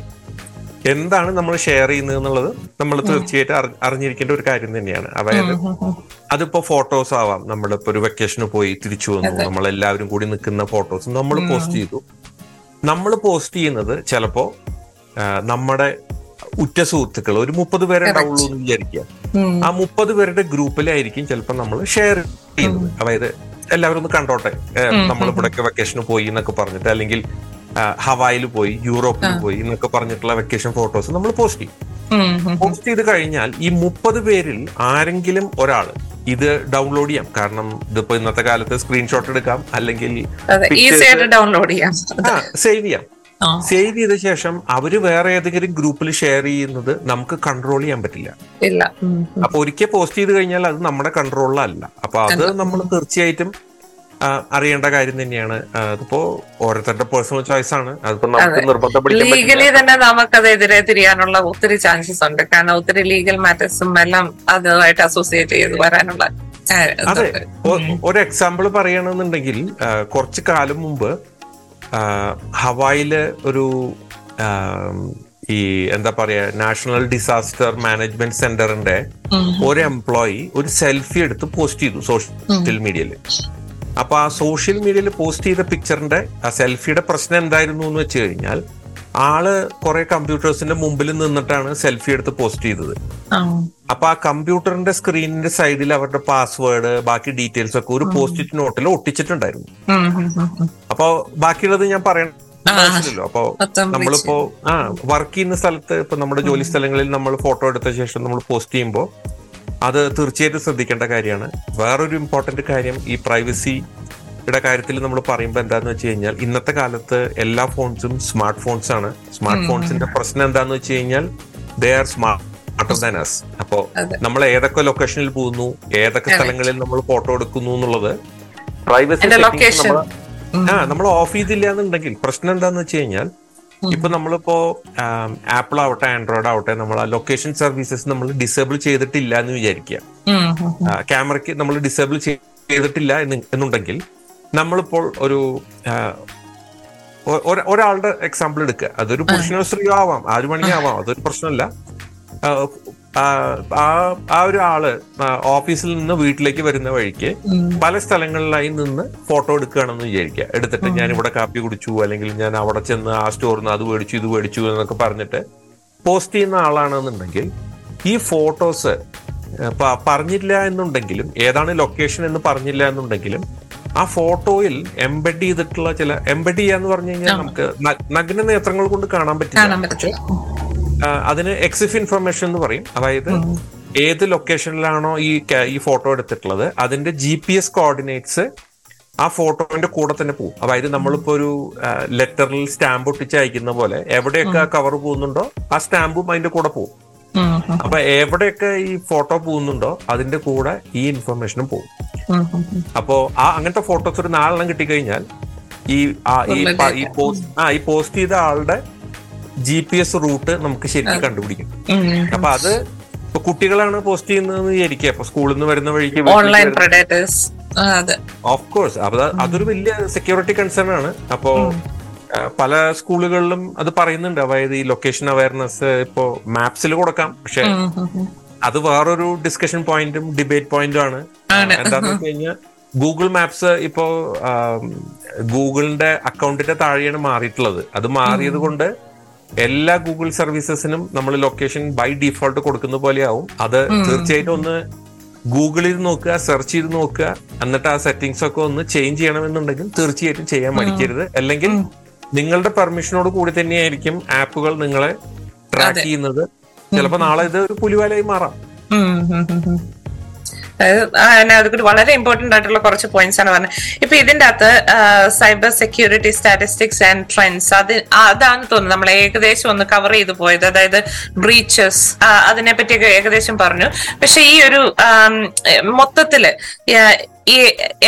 Speaker 3: എന്താണ് നമ്മൾ ഷെയർ ചെയ്യുന്നത് എന്നുള്ളത് നമ്മൾ തീർച്ചയായിട്ടും അറി- അറിഞ്ഞിരിക്കേണ്ട ഒരു കാര്യം തന്നെയാണ്. അതായത്. അതിപ്പോ ഫോട്ടോസ് ആവാം. നമ്മളിപ്പോ ഒരു വെക്കേഷന് പോയി തിരിച്ചു വന്നു. നമ്മൾ എല്ലാവരും കൂടി നിൽക്കുന്ന ഫോട്ടോസ് നമ്മൾ പോസ്റ്റ് ചെയ്തു. നമ്മൾ പോസ്റ്റ് ചെയ്യുന്നത് ചിലപ്പോ നമ്മുടെ ഉറ്റ സുഹൃത്തുക്കൾ ഒരു മുപ്പത് പേരെ ഉണ്ടാവുള്ളൂ എന്ന് വിചാരിക്കുക. ആ മുപ്പത് പേരുടെ ഗ്രൂപ്പിലായിരിക്കും ചിലപ്പോൾ നമ്മൾ ഷെയർ ചെയ്യുന്നത്. അതായത് എല്ലാവരും ഒന്ന് കണ്ടോട്ടെ. നമ്മൾ ഇവിടെയൊക്കെ വെക്കേഷന് പോയി എന്നൊക്കെ പറഞ്ഞിട്ട് അല്ലെങ്കിൽ ഹവായിൽ പോയി യൂറോപ്പിൽ പോയി എന്നൊക്കെ പറഞ്ഞിട്ടുള്ള വെക്കേഷൻ ഫോട്ടോസ് നമ്മൾ പോസ്റ്റ് ചെയ്യും. പോസ്റ്റ് ചെയ്ത് കഴിഞ്ഞാൽ ഈ മുപ്പത് പേരിൽ ആരെങ്കിലും ഒരാൾ ഇത് ഡൗൺലോഡ് ചെയ്യാം. കാരണം ഇതിപ്പോ ഇന്നത്തെ കാലത്ത് സ്ക്രീൻഷോട്ട് എടുക്കാം. അല്ലെങ്കിൽ
Speaker 1: ഡൗൺലോഡ് ചെയ്യാം.
Speaker 3: സേവ് ചെയ്യാം. സേവ് ചെയ്ത ശേഷം അവർ വേറെ ഏതെങ്കിലും ഗ്രൂപ്പിൽ ഷെയർ ചെയ്യുന്നത് നമുക്ക് കൺട്രോൾ ചെയ്യാൻ പറ്റില്ല. അപ്പൊ ഒരിക്കൽ പോസ്റ്റ് ചെയ്ത് കഴിഞ്ഞാൽ അത് നമ്മുടെ കൺട്രോളിലല്ല അപ്പൊ അത് നമ്മൾ തീർച്ചയായിട്ടും അറിയേണ്ട കാര്യം തന്നെയാണ്. അതിപ്പോ ഓരോരുത്തരുടെ പേഴ്സണൽ ചോയ്സ് ആണ്. അതിപ്പോ നമുക്ക്
Speaker 1: ലീഗലി തന്നെ നമുക്കത് എതിരെ തിരിയാനുള്ള ഒത്തിരി ചാൻസസ് ഉണ്ട്. കാരണം ഒത്തിരി ലീഗൽ മാറ്റേഴ്സും എല്ലാം അതുമായിട്ട് അസോസിയേറ്റ് ചെയ്ത് വരാനുള്ള
Speaker 3: അതെ. ഒരു എക്സാമ്പിൾ പറയണമെന്നുണ്ടെങ്കിൽ കുറച്ച് കാലം മുമ്പ് ഹവായിൽ ഒരു ഈ എന്താ പറയാ നാഷണൽ ഡിസാസ്റ്റർ മാനേജ്മെന്റ് സെന്ററിന്റെ ഒരു എംപ്ലോയി ഒരു സെൽഫി എടുത്ത് പോസ്റ്റ് ചെയ്തു സോഷ്യൽ മീഡിയയിൽ അപ്പൊ ആ സോഷ്യൽ മീഡിയയിൽ പോസ്റ്റ് ചെയ്ത പിക്ചറിന്റെ ആ സെൽഫിയുടെ പ്രശ്നം എന്തായിരുന്നു എന്ന് വെച്ച് കഴിഞ്ഞാൽ ആൾ കുറെ കമ്പ്യൂട്ടേഴ്സിന്റെ മുമ്പിൽ നിന്നിട്ടാണ് സെൽഫി എടുത്ത് പോസ്റ്റ് ചെയ്തത്. അപ്പൊ ആ കമ്പ്യൂട്ടറിന്റെ സ്ക്രീനിന്റെ സൈഡിൽ അവരുടെ പാസ്വേഡ് ബാക്കി ഡീറ്റെയിൽസ് ഒക്കെ ഒരു പോസ്റ്റ് നോട്ടിൽ ഒട്ടിച്ചിട്ടുണ്ടായിരുന്നു. അപ്പൊ ബാക്കിയുള്ളത് ഞാൻ പറയണ്ട ആവശ്യമില്ലല്ലോ. അപ്പൊ നമ്മളിപ്പോ ആ വർക്ക് ചെയ്യുന്ന സ്ഥലത്ത് ഇപ്പൊ നമ്മുടെ ജോലി സ്ഥലങ്ങളിൽ നമ്മൾ ഫോട്ടോ എടുത്ത ശേഷം നമ്മൾ പോസ്റ്റ് ചെയ്യുമ്പോൾ അത് തീർച്ചയായിട്ടും ശ്രദ്ധിക്കേണ്ട കാര്യമാണ്. വേറൊരു ഇമ്പോർട്ടന്റ് കാര്യം ഈ പ്രൈവസിയുടെ കാര്യത്തിൽ നമ്മൾ പറയുമ്പോൾ എന്താന്ന് വെച്ച് കഴിഞ്ഞാൽ ഇന്നത്തെ കാലത്ത് എല്ലാ ഫോൺസും സ്മാർട്ട് ഫോൺസ് ആണ്. സ്മാർട്ട് ഫോൺസിന്റെ പ്രശ്നം എന്താന്ന് വെച്ച് കഴിഞ്ഞാൽ ദേ ആർ സ്മാർട്ട് അസ് അപ്പോ നമ്മൾ ഏതൊക്കെ ലൊക്കേഷനിൽ പോകുന്നു ഏതൊക്കെ സ്ഥലങ്ങളിൽ നമ്മൾ ഫോട്ടോ എടുക്കുന്നു എന്നുള്ളത് പ്രൈവസി ആ നമ്മൾ ഓഫ് ചെയ്തില്ല എന്നുണ്ടെങ്കിൽ പ്രശ്നം എന്താന്ന് വെച്ച് കഴിഞ്ഞാൽ ഇപ്പൊ നമ്മളിപ്പോ ആപ്പിൾ ആവട്ടെ ആൻഡ്രോയിഡ് ആവട്ടെ നമ്മൾ ആ ലൊക്കേഷൻ സർവീസസ് നമ്മൾ ഡിസേബിൾ ചെയ്തിട്ടില്ല എന്ന് വിചാരിക്കുക. ക്യാമറയ്ക്ക് നമ്മൾ ഡിസേബിൾ ചെയ്തിട്ടില്ല എന്ന് എന്നുണ്ടെങ്കിൽ നമ്മളിപ്പോൾ ഒരു ഒരാളുടെ എക്സാമ്പിൾ എടുക്കുക. അതൊരു പുരുഷനോ സ്ത്രീയോ ആവാം ആര് വേണമെങ്കിൽ ആവാം അതൊരു പ്രശ്നമല്ല. ആ, ആ, ഒരു ആൾ ഓഫീസിൽ നിന്ന് വീട്ടിലേക്ക് വരുന്ന വഴിക്ക് പല സ്ഥലങ്ങളിലായി നിന്ന് ഫോട്ടോ എടുക്കുകയാണെന്ന് വിചാരിക്കുക. എടുത്തിട്ട് ഞാൻ ഇവിടെ കാപ്പി കുടിച്ചു അല്ലെങ്കിൽ ഞാൻ അവിടെ ചെന്ന് ആ സ്റ്റോറിൽ നിന്ന് അത് മേടിച്ചു ഇത് മേടിച്ചു എന്നൊക്കെ പറഞ്ഞിട്ട് പോസ്റ്റ് ചെയ്യുന്ന ആളാണെന്നുണ്ടെങ്കിൽ ഈ ഫോട്ടോസ് പറഞ്ഞില്ല എന്നുണ്ടെങ്കിലും ഏതാണ് ലൊക്കേഷൻ എന്ന് പറഞ്ഞില്ല എന്നുണ്ടെങ്കിലും ആ ഫോട്ടോയിൽ എംബഡ് ചെയ്തിട്ടുള്ള ചില എംബഡ് ചെയ്യാന്ന് പറഞ്ഞു കഴിഞ്ഞാൽ നമുക്ക് നഗ്ന നേത്രങ്ങൾ കൊണ്ട് കാണാൻ പറ്റില്ല. അതിന് എക്സിഫ് ഇൻഫർമേഷൻ എന്ന് പറയും. അതായത് ഏത് ലൊക്കേഷനിലാണോ ഈ ഈ ഫോട്ടോ എടുത്തിട്ടുള്ളത് അതിന്റെ ജി പി എസ് കോർഡിനേറ്റ്സ് ആ ഫോട്ടോന്റെ കൂടെ തന്നെ പോകും. അതായത് നമ്മളിപ്പോ ഒരു ലെറ്ററിൽ സ്റ്റാമ്പ് ഒട്ടിച്ച് അയക്കുന്ന പോലെ എവിടെയൊക്കെ ആ. കവർ പോകുന്നുണ്ടോ ആ സ്റ്റാമ്പും അതിന്റെ കൂടെ പോകും. അപ്പൊ എവിടെയൊക്കെ ഈ ഫോട്ടോ പോകുന്നുണ്ടോ അതിന്റെ കൂടെ ഈ ഇൻഫർമേഷനും പോകും. അപ്പോ ആ അങ്ങനത്തെ ഫോട്ടോസ് ഒരു നാലെണ്ണം കിട്ടിക്കഴിഞ്ഞാൽ ഈ ഈ ഈ പോസ്റ്റ് ആ ഈ പോസ്റ്റ് ചെയ്ത ആളുടെ ജി പി എസ് റൂട്ട് നമുക്ക് ശരിക്കും കണ്ടുപിടിക്കും. അപ്പൊ അത് ഇപ്പൊ കുട്ടികളാണ് പോസ്റ്റ് ചെയ്യുന്നതെന്ന് വിചാരിക്കുക. അപ്പൊ സ്കൂളിൽ നിന്ന് വരുന്ന വഴിക്ക്
Speaker 1: ഓൺലൈൻ
Speaker 3: ഓഫ് കോഴ്സ് അപ്പൊ അതൊരു വലിയ സെക്യൂരിറ്റി കൺസേൺ ആണ്. അപ്പോ പല സ്കൂളുകളിലും അത് പറയുന്നുണ്ട്. അതായത് ഈ ലൊക്കേഷൻ അവയർനെസ് ഇപ്പോ മാപ്സിൽ കൊടുക്കാം. പക്ഷെ. അത് വേറൊരു ഡിസ്കഷൻ പോയിന്റും ഡിബേറ്റ് പോയിന്റും ആണ്. എന്താന്ന് വെച്ച് കഴിഞ്ഞാൽ ഗൂഗിൾ മാപ്സ് ഇപ്പോ ഗൂഗിളിന്റെ അക്കൗണ്ടിന്റെ താഴെയാണ് മാറിയിട്ടുള്ളത്. അത് മാറിയത് കൊണ്ട് എല്ലാ ഗൂഗിൾ സർവീസസിനും നമ്മൾ ലൊക്കേഷൻ ബൈ ഡിഫോൾട്ട് കൊടുക്കുന്ന പോലെയാവും. അത് തീർച്ചയായിട്ടും ഒന്ന് ഗൂഗിളിൽ നോക്കുക സെർച്ച് ചെയ്ത് നോക്കുക എന്നിട്ട് ആ സെറ്റിംഗ്സ് ഒക്കെ ഒന്ന് ചേഞ്ച് ചെയ്യണമെന്നുണ്ടെങ്കിൽ തീർച്ചയായിട്ടും ചെയ്യാൻ മടിക്കരുത്. അല്ലെങ്കിൽ നിങ്ങളുടെ പെർമിഷനോട് കൂടി തന്നെയായിരിക്കും ആപ്പുകൾ നിങ്ങളെ ട്രാക്ക് ചെയ്യുന്നത്. ചിലപ്പോൾ നാളെ ഇത് ഒരു പുലിവാലായി മാറാം.
Speaker 1: അതുകൂടി വളരെ ഇമ്പോർട്ടന്റ് ആയിട്ടുള്ള കുറച്ച് പോയിന്റ്സ് ആണ് പറഞ്ഞത്. ഇപ്പൊ ഇതിന്റെ അകത്ത് cyber security statistics and trends അത് അതാണ് തോന്നുന്നത്. നമ്മൾ ഏകദേശം ഒന്ന് കവർ ചെയ്തു പോയത്. അതായത് ബ്രീച്ചസ് അതിനെ പറ്റിയൊക്കെ ഏകദേശം പറഞ്ഞു. പക്ഷെ ഈ ഒരു മൊത്തത്തിൽ ഈ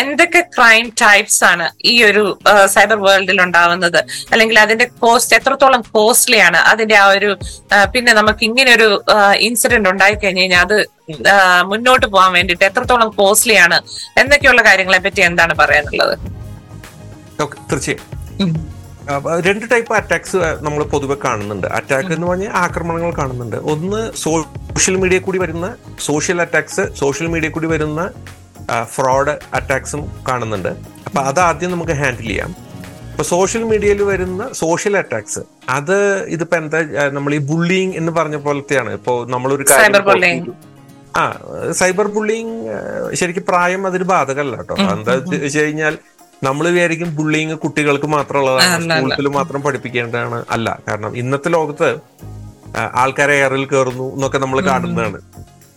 Speaker 1: എന്തൊക്കെ ക്രൈം ടൈപ്സ് ആണ് ഈ ഒരു സൈബർ വേൾഡിൽ ഉണ്ടാവുന്നത്? അല്ലെങ്കിൽ അതിന്റെ കോസ്റ്റ് എത്രത്തോളം കോസ്റ്റ്ലി ആണ്? അതിന്റെ ആ ഒരു പിന്നെ നമുക്ക് ഇങ്ങനെ ഒരു ഇൻസിഡന്റ് ഉണ്ടായി കഴിഞ്ഞു കഴിഞ്ഞാൽ അത് മുന്നോട്ട് പോകാൻ വേണ്ടിയിട്ട് എത്രത്തോളം കോസ്റ്റ്ലി ആണ്? എന്നൊക്കെയുള്ള കാര്യങ്ങളെ പറ്റി എന്താണ് പറയാനുള്ളത്?
Speaker 3: തീർച്ചയായും. രണ്ട് ടൈപ്പ് അറ്റാക്സ് നമ്മൾ പൊതുവെ കാണുന്നുണ്ട്. അറ്റാക്ക് എന്ന് പറഞ്ഞാൽ ആക്രമണങ്ങൾ കാണുന്നുണ്ട്. ഒന്ന് സോഷ്യൽ മീഡിയ കൂടി വരുന്ന സോഷ്യൽ അറ്റാക്സ് സോഷ്യൽ മീഡിയ കൂടി വരുന്ന ഫ്രോഡ് അറ്റാക്സും കാണുന്നുണ്ട്. അപ്പൊ അത് ആദ്യം നമുക്ക് ഹാൻഡിൽ ചെയ്യാം. ഇപ്പൊ സോഷ്യൽ മീഡിയയിൽ വരുന്ന സോഷ്യൽ അറ്റാക്സ് അത് ഇതിപ്പോ എന്താ നമ്മൾ ഈ ബുള്ളിങ് എന്ന് പറഞ്ഞ പോലത്തെയാണ്. ഇപ്പോ നമ്മളൊരു കാര്യം. ആ സൈബർ ബുള്ളിങ് ശരിക്കും പ്രായം അതിന് ബാധകമല്ല കേട്ടോ. എന്താ വെച്ച് കഴിഞ്ഞാൽ നമ്മൾ വിചാരിക്കും ബുള്ളിങ് കുട്ടികൾക്ക് മാത്രമുള്ളതാണ്. സ്കൂളിൽ. മാത്രം പഠിപ്പിക്കേണ്ടതാണ്. അല്ല കാരണം ഇന്നത്തെ ലോകത്ത് ആൾക്കാരെ എയറിൽ കയറുന്നു എന്നൊക്കെ നമ്മൾ കാണുന്നതാണ്.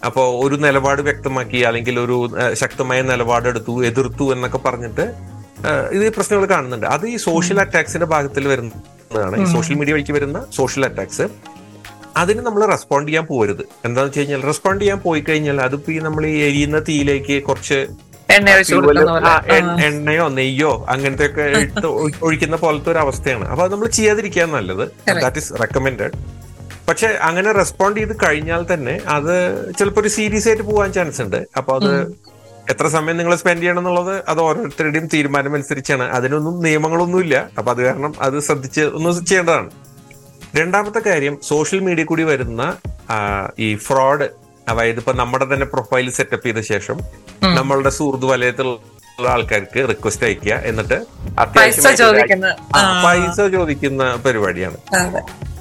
Speaker 3: അപ്പോ ഒരു നിലപാട് വ്യക്തമാക്കി അല്ലെങ്കിൽ ഒരു ശക്തമായ നിലപാടെടുത്തു എതിർത്തു എന്നൊക്കെ പറഞ്ഞിട്ട് ഇത് പ്രശ്നങ്ങൾ കാണുന്നുണ്ട്. അത് ഈ സോഷ്യൽ അറ്റാക്സിന്റെ ഭാഗത്തിൽ വരുന്നതാണ്. ഈ സോഷ്യൽ മീഡിയ വഴിക്ക് വരുന്ന സോഷ്യൽ അറ്റാക്സ് അതിന് നമ്മൾ റെസ്പോണ്ട് ചെയ്യാൻ പോരുത് എന്താണെന്ന് വെച്ച് കഴിഞ്ഞാൽ റെസ്പോണ്ട് ചെയ്യാൻ പോയി കഴിഞ്ഞാൽ അതിപ്പോ ഈ നമ്മൾ ഈ എരിയുന്ന തീയിലേക്ക് കുറച്ച് എണ്ണയോ നെയ്യോ അങ്ങനത്തെ ഒക്കെ ഇട്ട് ഒഴിക്കുന്ന പോലത്തെ ഒരു അവസ്ഥയാണ്. അപ്പൊ അത് നമ്മൾ ചെയ്യാതിരിക്കാൻ നല്ലത്. ദാറ്റ് ഇസ് റെക്കമെൻഡഡ് പക്ഷെ അങ്ങനെ റെസ്പോണ്ട് ചെയ്ത് കഴിഞ്ഞാൽ തന്നെ അത് ചിലപ്പോൾ ഒരു സീരിയസ് ആയിട്ട് പോകാൻ ചാൻസ് ഉണ്ട്. അപ്പൊ അത് എത്ര സമയം നിങ്ങൾ സ്പെൻഡ് ചെയ്യണം എന്നുള്ളത് അത് ഓരോരുത്തരുടെയും തീരുമാനം അനുസരിച്ചാണ്. അതിനൊന്നും നിയമങ്ങളൊന്നും ഇല്ല അപ്പൊ അത് കാരണം അത് ശ്രദ്ധിച്ച് ഒന്ന് ചെയ്യേണ്ടതാണ്. രണ്ടാമത്തെ കാര്യം സോഷ്യൽ മീഡിയ കൂടി വരുന്ന ഈ ഫ്രോഡ് അതായത് ഇപ്പൊ നമ്മുടെ തന്നെ പ്രൊഫൈൽ സെറ്റപ്പ് ചെയ്ത ശേഷം നമ്മളുടെ സുഹൃത്ത് വലയത്തിലുള്ള ആൾക്കാർക്ക് റിക്വസ്റ്റ് അയക്കുക എന്നിട്ട് അത്യാവശ്യം പൈസ ചോദിക്കുന്ന പരിപാടിയാണ്.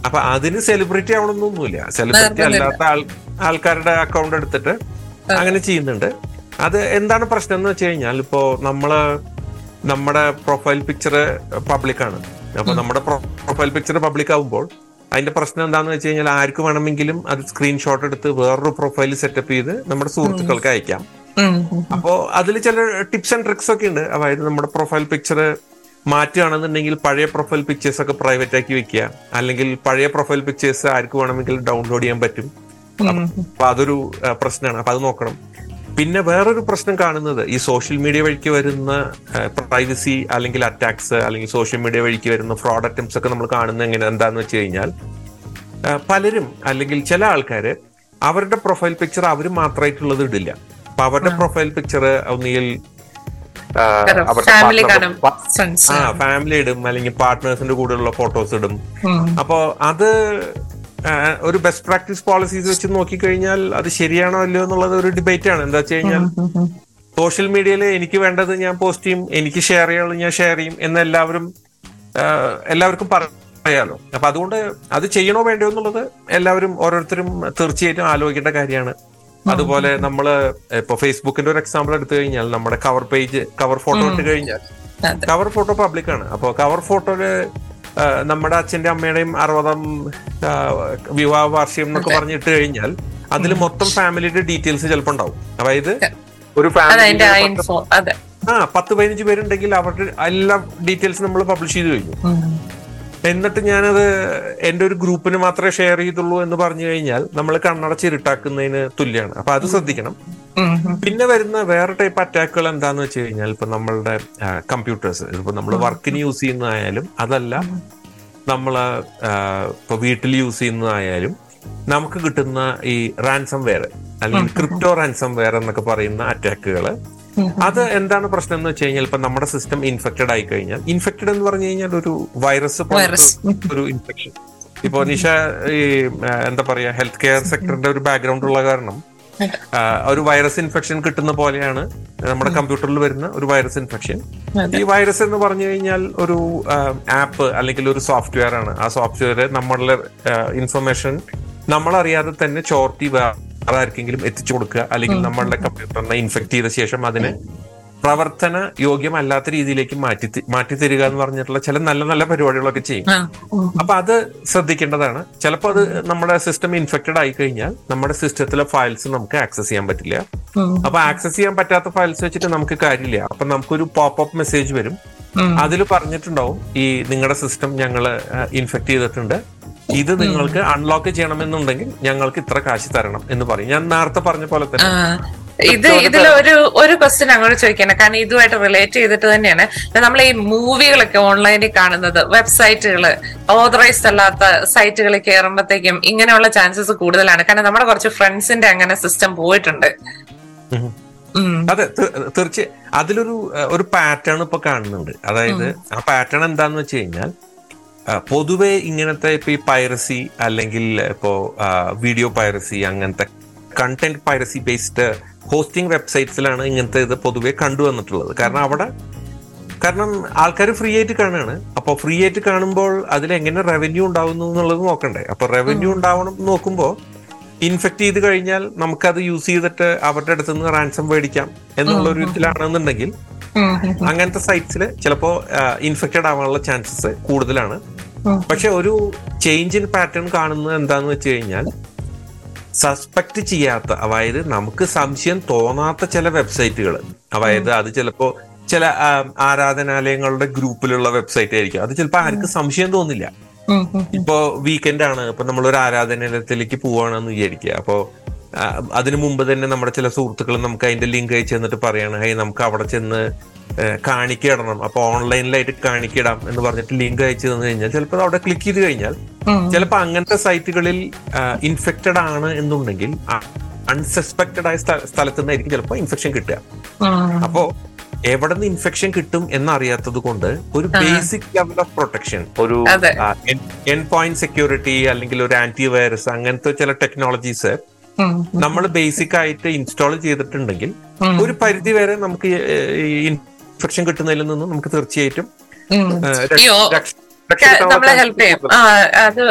Speaker 3: അപ്പൊ അതിന് സെലിബ്രിറ്റി ആവണമെന്നൊന്നുമില്ല. സെലിബ്രിറ്റി അല്ലാത്ത ആൾ ആൾക്കാരുടെ അക്കൗണ്ട് എടുത്തിട്ട് അങ്ങനെ ചെയ്യുന്നുണ്ട്. അത് എന്താണ് പ്രശ്നം എന്ന് വെച്ച് കഴിഞ്ഞാൽ ഇപ്പോ നമ്മൾ നമ്മുടെ പ്രൊഫൈൽ പിക്ചർ പബ്ലിക് ആണ്. അപ്പൊ നമ്മുടെ പ്രൊഫൈൽ പിക്ചർ പബ്ലിക് ആവുമ്പോൾ അതിന്റെ പ്രശ്നം എന്താണെന്ന് വെച്ച് കഴിഞ്ഞാൽ ആർക്ക് വേണമെങ്കിലും അത് സ്ക്രീൻഷോട്ട് എടുത്ത് വേറൊരു പ്രൊഫൈൽ സെറ്റപ്പ് ചെയ്ത് നമ്മുടെ സുഹൃത്തുക്കൾക്ക് അയക്കാം. അപ്പോ അതിൽ ചില ടിപ്സ് ആൻഡ് ട്രിക്സ് ഒക്കെ ഉണ്ട്. അതായത് നമ്മുടെ പ്രൊഫൈൽ പിക്ചർ മാറ്റുകയാണെന്നുണ്ടെങ്കിൽ പഴയ പ്രൊഫൈൽ പിക്ചേഴ്സ് ഒക്കെ പ്രൈവറ്റ് ആക്കി വെക്കുക. അല്ലെങ്കിൽ പഴയ പ്രൊഫൈൽ പിക്ചേഴ്സ് ആർക്ക് വേണമെങ്കിൽ ഡൗൺലോഡ് ചെയ്യാൻ പറ്റും. അപ്പൊ അതൊരു പ്രശ്നമാണ്. അപ്പൊ അത് നോക്കണം. പിന്നെ വേറൊരു പ്രശ്നം കാണുന്നത് ഈ സോഷ്യൽ മീഡിയ വഴിക്ക് വരുന്ന പ്രൈവസി അല്ലെങ്കിൽ അറ്റാക്സ് അല്ലെങ്കിൽ സോഷ്യൽ മീഡിയ വഴിക്ക് വരുന്ന ഫ്രോഡ് അറ്റംസ് ഒക്കെ നമ്മൾ കാണുന്നത് എങ്ങനെ എന്താന്ന് വെച്ച് കഴിഞ്ഞാൽ പലരും അല്ലെങ്കിൽ ചില ആൾക്കാര് അവരുടെ പ്രൊഫൈൽ പിക്ചർ അവർ മാത്രമായിട്ടുള്ളത് ഇടില്ല. അപ്പൊ അവരുടെ പ്രൊഫൈൽ പിക്ചർ ഒന്നുകിൽ ആ,
Speaker 1: ഫാമിലി
Speaker 3: ഇടും അല്ലെങ്കിൽ പാർട്ട്നേഴ്സിന്റെ കൂടെയുള്ള ഫോട്ടോസ് ഇടും. അപ്പോ അത് ഒരു ബെസ്റ്റ് പ്രാക്ടീസ് പോളിസീസ് വെച്ച് നോക്കിക്കഴിഞ്ഞാൽ അത് ശരിയാണോ അല്ലയോ എന്നുള്ളത് ഒരു ഡിബേറ്റ് ആണ്. എന്താ വെച്ച് കഴിഞ്ഞാൽ. സോഷ്യൽ മീഡിയയിൽ എനിക്ക് വേണ്ടത് ഞാൻ പോസ്റ്റ് ചെയ്യും എനിക്ക് ഷെയർ ചെയ്യാനുള്ളത് ഞാൻ ഷെയർ ചെയ്യും എന്ന് എല്ലാവരും എല്ലാവർക്കും പറയാലോ. അപ്പൊ അതുകൊണ്ട് അത് ചെയ്യണോ വേണ്ടയോ എന്നുള്ളത് എല്ലാവരും ഓരോരുത്തരും തീർച്ചയായിട്ടും ആലോചിക്കേണ്ട കാര്യമാണ്. അതുപോലെ നമ്മൾ ഇപ്പൊ ഫേസ്ബുക്കിന്റെ ഒരു എക്സാമ്പിൾ എടുത്തു കഴിഞ്ഞാൽ നമ്മുടെ കവർ പേജ് കവർ ഫോട്ടോ ഇട്ട് കഴിഞ്ഞാൽ കവർ ഫോട്ടോ പബ്ലിക് ആണ്. അപ്പോൾ കവർ ഫോട്ടോയിൽ നമ്മുടെ അച്ഛന്റെ അമ്മയുടെയും അറുപതാം വിവാഹ വാർഷികം എന്നൊക്കെ പറഞ്ഞിട്ട് കഴിഞ്ഞാൽ അതിൽ മൊത്തം ഫാമിലിയുടെ ഡീറ്റെയിൽസ് ചിലപ്പോൾ ഉണ്ടാവും. അതായത് ഒരു ഫാമിലി ആ പത്ത് പതിനഞ്ച് പേരുണ്ടെങ്കിൽ അവരുടെ എല്ലാ ഡീറ്റെയിൽസ് നമ്മൾ പബ്ലിഷ് ചെയ്ത് കഴിഞ്ഞു. എന്നിട്ട് ഞാനത് എന്റെ ഒരു ഗ്രൂപ്പിന് മാത്രമേ ഷെയർ ചെയ്തുള്ളൂ എന്ന് പറഞ്ഞു കഴിഞ്ഞാൽ നമ്മൾ കണ്ണടച്ചിരുട്ടാക്കുന്നതിന് തുല്യമാണ് അപ്പൊ അത് ശ്രദ്ധിക്കണം. പിന്നെ വരുന്ന വേറെ ടൈപ്പ് അറ്റാക്കുകൾ എന്താന്ന് വെച്ച് കഴിഞ്ഞാൽ ഇപ്പൊ നമ്മളുടെ കമ്പ്യൂട്ടേഴ്സ് ഇപ്പൊ നമ്മൾ വർക്കിന് യൂസ് ചെയ്യുന്നതായാലും അതല്ല നമ്മൾ ഇപ്പൊ വീട്ടിൽ യൂസ് ചെയ്യുന്നതായാലും നമുക്ക് കിട്ടുന്ന ഈ റാൻസം വെയർ അല്ലെങ്കിൽ ക്രിപ്റ്റോ റാൻസം വെയർ എന്നൊക്കെ പറയുന്ന അറ്റാക്കുകൾ അത് എന്താണ് പ്രശ്നം എന്ന് വെച്ച് കഴിഞ്ഞാൽ ഇപ്പൊ നമ്മുടെ സിസ്റ്റം ഇൻഫെക്റ്റഡ് ആയി കഴിഞ്ഞാൽ ഇൻഫെക്റ്റഡ് എന്ന് പറഞ്ഞു കഴിഞ്ഞാൽ ഒരു വൈറസ്
Speaker 1: Virus.
Speaker 3: ഒരു ഇൻഫെക്ഷൻ ഇപ്പൊ നിഷ ഈ എന്താ പറയാ ഹെൽത്ത് കെയർ സെക്ടറിന്റെ ഒരു ബാക്ക്ഗ്രൗണ്ട് ഉള്ള കാരണം ഒരു വൈറസ് ഇൻഫെക്ഷൻ കിട്ടുന്ന പോലെയാണ് നമ്മുടെ കമ്പ്യൂട്ടറിൽ വരുന്ന ഒരു വൈറസ് ഇൻഫെക്ഷൻ ഈ വൈറസ് എന്ന് പറഞ്ഞു കഴിഞ്ഞാൽ ഒരു ആപ്പ് അല്ലെങ്കിൽ ഒരു സോഫ്റ്റ്വെയർ ആണ്. ആ സോഫ്റ്റ്വെയർ നമ്മളുടെ ഇൻഫർമേഷൻ നമ്മളറിയാതെ തന്നെ ചോർത്തി ആർക്കെങ്കിലും എത്തിച്ചു കൊടുക്കുക അല്ലെങ്കിൽ നമ്മളുടെ കമ്പ്യൂട്ടറിനെ ഇൻഫെക്ട് ചെയ്ത ശേഷം അതിനെ പ്രവർത്തന യോഗ്യമല്ലാത്ത രീതിയിലേക്ക് മാറ്റി മാറ്റി തരിക എന്ന് പറഞ്ഞിട്ടുള്ള ചില നല്ല നല്ല പരിപാടികളൊക്കെ ചെയ്യും. അപ്പൊ അത് ശ്രദ്ധിക്കേണ്ടതാണ്. ചിലപ്പോൾ അത് നമ്മുടെ സിസ്റ്റം ഇൻഫെക്റ്റഡ് ആയി കഴിഞ്ഞാൽ നമ്മുടെ സിസ്റ്റത്തിലെ ഫയൽസ് നമുക്ക് ആക്സസ് ചെയ്യാൻ പറ്റില്ല. അപ്പൊ ആക്സസ് ചെയ്യാൻ പറ്റാത്ത ഫയൽസ് വെച്ചിട്ട് നമുക്ക് കാര്യമില്ല. അപ്പൊ നമുക്കൊരു പോപ്പ് അപ്പ് മെസ്സേജ് വരും. അതിൽ പറഞ്ഞിട്ടുണ്ടാവും ഈ നിങ്ങളുടെ സിസ്റ്റം ഞങ്ങൾ ഇൻഫെക്ട് ചെയ്തിട്ടുണ്ട്. ഇത് നിങ്ങൾക്ക് അൺലോക്ക് ചെയ്യണമെന്നുണ്ടെങ്കിൽ ഞങ്ങൾക്ക് ഇത്ര കാശ് തരണം എന്ന് പറയും. ഞാൻ നേരത്തെ പറഞ്ഞ പോലെ തന്നെ
Speaker 1: ഇത് ഇതിൽ ഒരു ഒരു ക്വസ്റ്റ്യൻ അങ്ങോട്ട് ചോദിക്കണം കാരണം ഇതുമായിട്ട് റിലേറ്റ് ചെയ്തിട്ട് തന്നെയാണ്. നമ്മൾ ഈ മൂവികളൊക്കെ ഓൺലൈനിൽ കാണുന്നത് വെബ്സൈറ്റുകൾ ഓതറൈസ്ഡ് അല്ലാത്ത സൈറ്റുകളിൽ കയറുമ്പോഴത്തേക്കും ഇങ്ങനെയുള്ള ചാൻസസ് കൂടുതലാണ്. കാരണം നമ്മുടെ കുറച്ച് ഫ്രണ്ട്സിന്റെ അങ്ങനെ സിസ്റ്റം പോയിട്ടുണ്ട്.
Speaker 3: അതെ തീർച്ചയായും അതിലൊരു ഒരു പാറ്റേൺ ഇപ്പൊ കാണുന്നുണ്ട്. അതായത് ആ പാറ്റേൺ എന്താന്ന് വെച്ച് കഴിഞ്ഞാൽ പൊതുവെ ഇങ്ങനത്തെ ഇപ്പൊ ഈ പൈറസി അല്ലെങ്കിൽ ഇപ്പോ വീഡിയോ പൈറസി അങ്ങനത്തെ കണ്ടന്റ് പൈറസി ബേസ്ഡ് ഹോസ്റ്റിംഗ് വെബ്സൈറ്റ്സിലാണ് ഇങ്ങനത്തെ ഇത് പൊതുവെ കണ്ടുവന്നിട്ടുള്ളത്. കാരണം അവിടെ കാരണം ആൾക്കാർ ഫ്രീ ആയിട്ട് കാണുകയാണ് അപ്പൊ ഫ്രീ ആയിട്ട് കാണുമ്പോൾ അതിൽ എങ്ങനെ റവന്യൂ ഉണ്ടാവുന്നു എന്നുള്ളത് നോക്കണ്ടേ. അപ്പൊ റവന്യൂ ഉണ്ടാവണം എന്ന് നോക്കുമ്പോൾ ഇൻഫെക്ട് ചെയ്ത് കഴിഞ്ഞാൽ നമുക്കത് യൂസ് ചെയ്തിട്ട് അവരുടെ അടുത്ത് നിന്ന് റാൻസം മേടിക്കാം എന്നുള്ള ഒരു ഇതിലാണെന്നുണ്ടെങ്കിൽ
Speaker 1: ഉം,
Speaker 3: അങ്ങനത്തെ സൈറ്റ്സിൽ ചിലപ്പോ ഇൻഫെക്റ്റഡ് ആവാനുള്ള ചാൻസസ് കൂടുതലാണ്. പക്ഷെ ഒരു ചേഞ്ച് ഇൻ പാറ്റേൺ കാണുന്നത് എന്താന്ന് വെച്ച് കഴിഞ്ഞാൽ സസ്പെക്ട് ചെയ്യാത്ത അതായത് നമുക്ക് സംശയം തോന്നാത്ത ചില വെബ്സൈറ്റുകൾ അതായത് അത് ചിലപ്പോ ചില ആരാധനാലയങ്ങളുടെ ഗ്രൂപ്പിലുള്ള വെബ്സൈറ്റ് ആയിരിക്കും. അത് ചിലപ്പോ ആർക്കും സംശയം തോന്നില്ല. ഇപ്പോ വീക്കെൻഡ് ആണ്. ഇപ്പൊ ഒരു ആരാധനാലയത്തിലേക്ക് പോവാണെന്ന് വിചാരിക്കുക. അപ്പോ അതിനു മുമ്പ് തന്നെ നമ്മുടെ ചില സുഹൃത്തുക്കൾ നമുക്ക് അതിന്റെ ലിങ്ക് അയച്ചു തന്നിട്ട് പറയാണ് ഹേ നമുക്ക് അവിടെ ചെന്ന് കാണിക്ക ഇടണം അപ്പൊ ഓൺലൈനിലായിട്ട് കാണിക്കിടാം എന്ന് പറഞ്ഞിട്ട് ലിങ്ക് അയച്ചു തന്നു കഴിഞ്ഞാൽ ചിലപ്പോൾ അവിടെ ക്ലിക്ക് ചെയ്ത് കഴിഞ്ഞാൽ. ചിലപ്പോൾ അങ്ങനത്തെ സൈറ്റുകളിൽ ഇൻഫെക്റ്റഡ് ആണ് എന്നുണ്ടെങ്കിൽ അൺസസ്പെക്റ്റഡ് ആയ സ്ഥലത്തു നിന്നായിരിക്കും ചിലപ്പോൾ ഇൻഫെക്ഷൻ കിട്ടുക. അപ്പോ എവിടെ നിന്ന് ഇൻഫെക്ഷൻ കിട്ടും എന്നറിയാത്തത് കൊണ്ട് ഒരു ബേസിക് ലെവൽ ഓഫ് പ്രൊട്ടക്ഷൻ ഒരു എൻ പോയിന്റ് സെക്യൂരിറ്റി അല്ലെങ്കിൽ ഒരു ആന്റി വൈറസ് അങ്ങനത്തെ ചില ടെക്നോളജീസ്. നമ്മൾ ബേസിക് ആയിട്ട് ഇൻസ്റ്റാൾ ചെയ്തിട്ടുണ്ടെങ്കിൽ ഒരു പരിധി വരെ നമുക്ക് ഇൻഫെക്ഷൻ കിട്ടുന്നതിൽ നിന്നും നമുക്ക് തീർച്ചയായിട്ടും
Speaker 1: നമ്മളെ ഹെൽപ്പ് ചെയ്യും. ആ അത്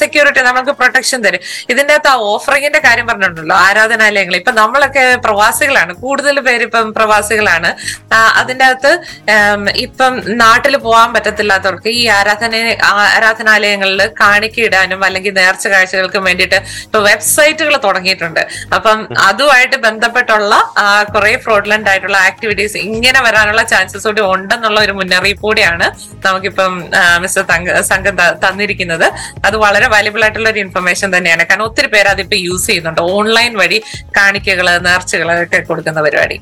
Speaker 1: സെക്യൂരിറ്റി നമുക്ക് പ്രൊട്ടക്ഷൻ തരും. ഇതിന്റെ അകത്ത് ആ ഓഫറിങ്ങിന്റെ കാര്യം പറഞ്ഞിട്ടുണ്ടല്ലോ ആരാധനാലയങ്ങൾ. ഇപ്പൊ നമ്മളൊക്കെ പ്രവാസികളാണ് കൂടുതൽ പേര് ഇപ്പം പ്രവാസികളാണ്. അതിന്റെ അകത്ത് ഇപ്പം നാട്ടിൽ പോകാൻ പറ്റത്തില്ലാത്തവർക്ക് ഈ ആരാധന ആരാധനാലയങ്ങളിൽ കാണിക്കയിടാനും അല്ലെങ്കിൽ നേർച്ച കാഴ്ചകൾക്കും വേണ്ടിയിട്ട് ഇപ്പൊ വെബ്സൈറ്റുകൾ തുടങ്ങിയിട്ടുണ്ട്. അപ്പം അതുമായിട്ട് ബന്ധപ്പെട്ടുള്ള കുറെ ഫ്രോഡ്ലൻഡ് ആയിട്ടുള്ള ആക്ടിവിറ്റീസ് ഇങ്ങനെ വരാനുള്ള ചാൻസസ് കൂടി ഉണ്ടെന്നുള്ള ഒരു മുന്നറിയിപ്പ് കൂടിയാണ് നമുക്കിപ്പം മിസ്റ്റർ തങ്ക- സംഘം തന്നിരിക്കുന്നത്. അത് വളരെ വാല്യബിൾ ആയിട്ടുള്ള ഒരു ഇൻഫർമേഷൻ തന്നെയാണ്. കാരണം ഒത്തിരി പേര് അതിപ്പോ യൂസ് ചെയ്യുന്നുണ്ട്. ഓൺലൈൻ വഴി കാണിക്കകൾ നേർച്ചകൾ ഒക്കെ കൊടുക്കുന്ന പരിപാടി.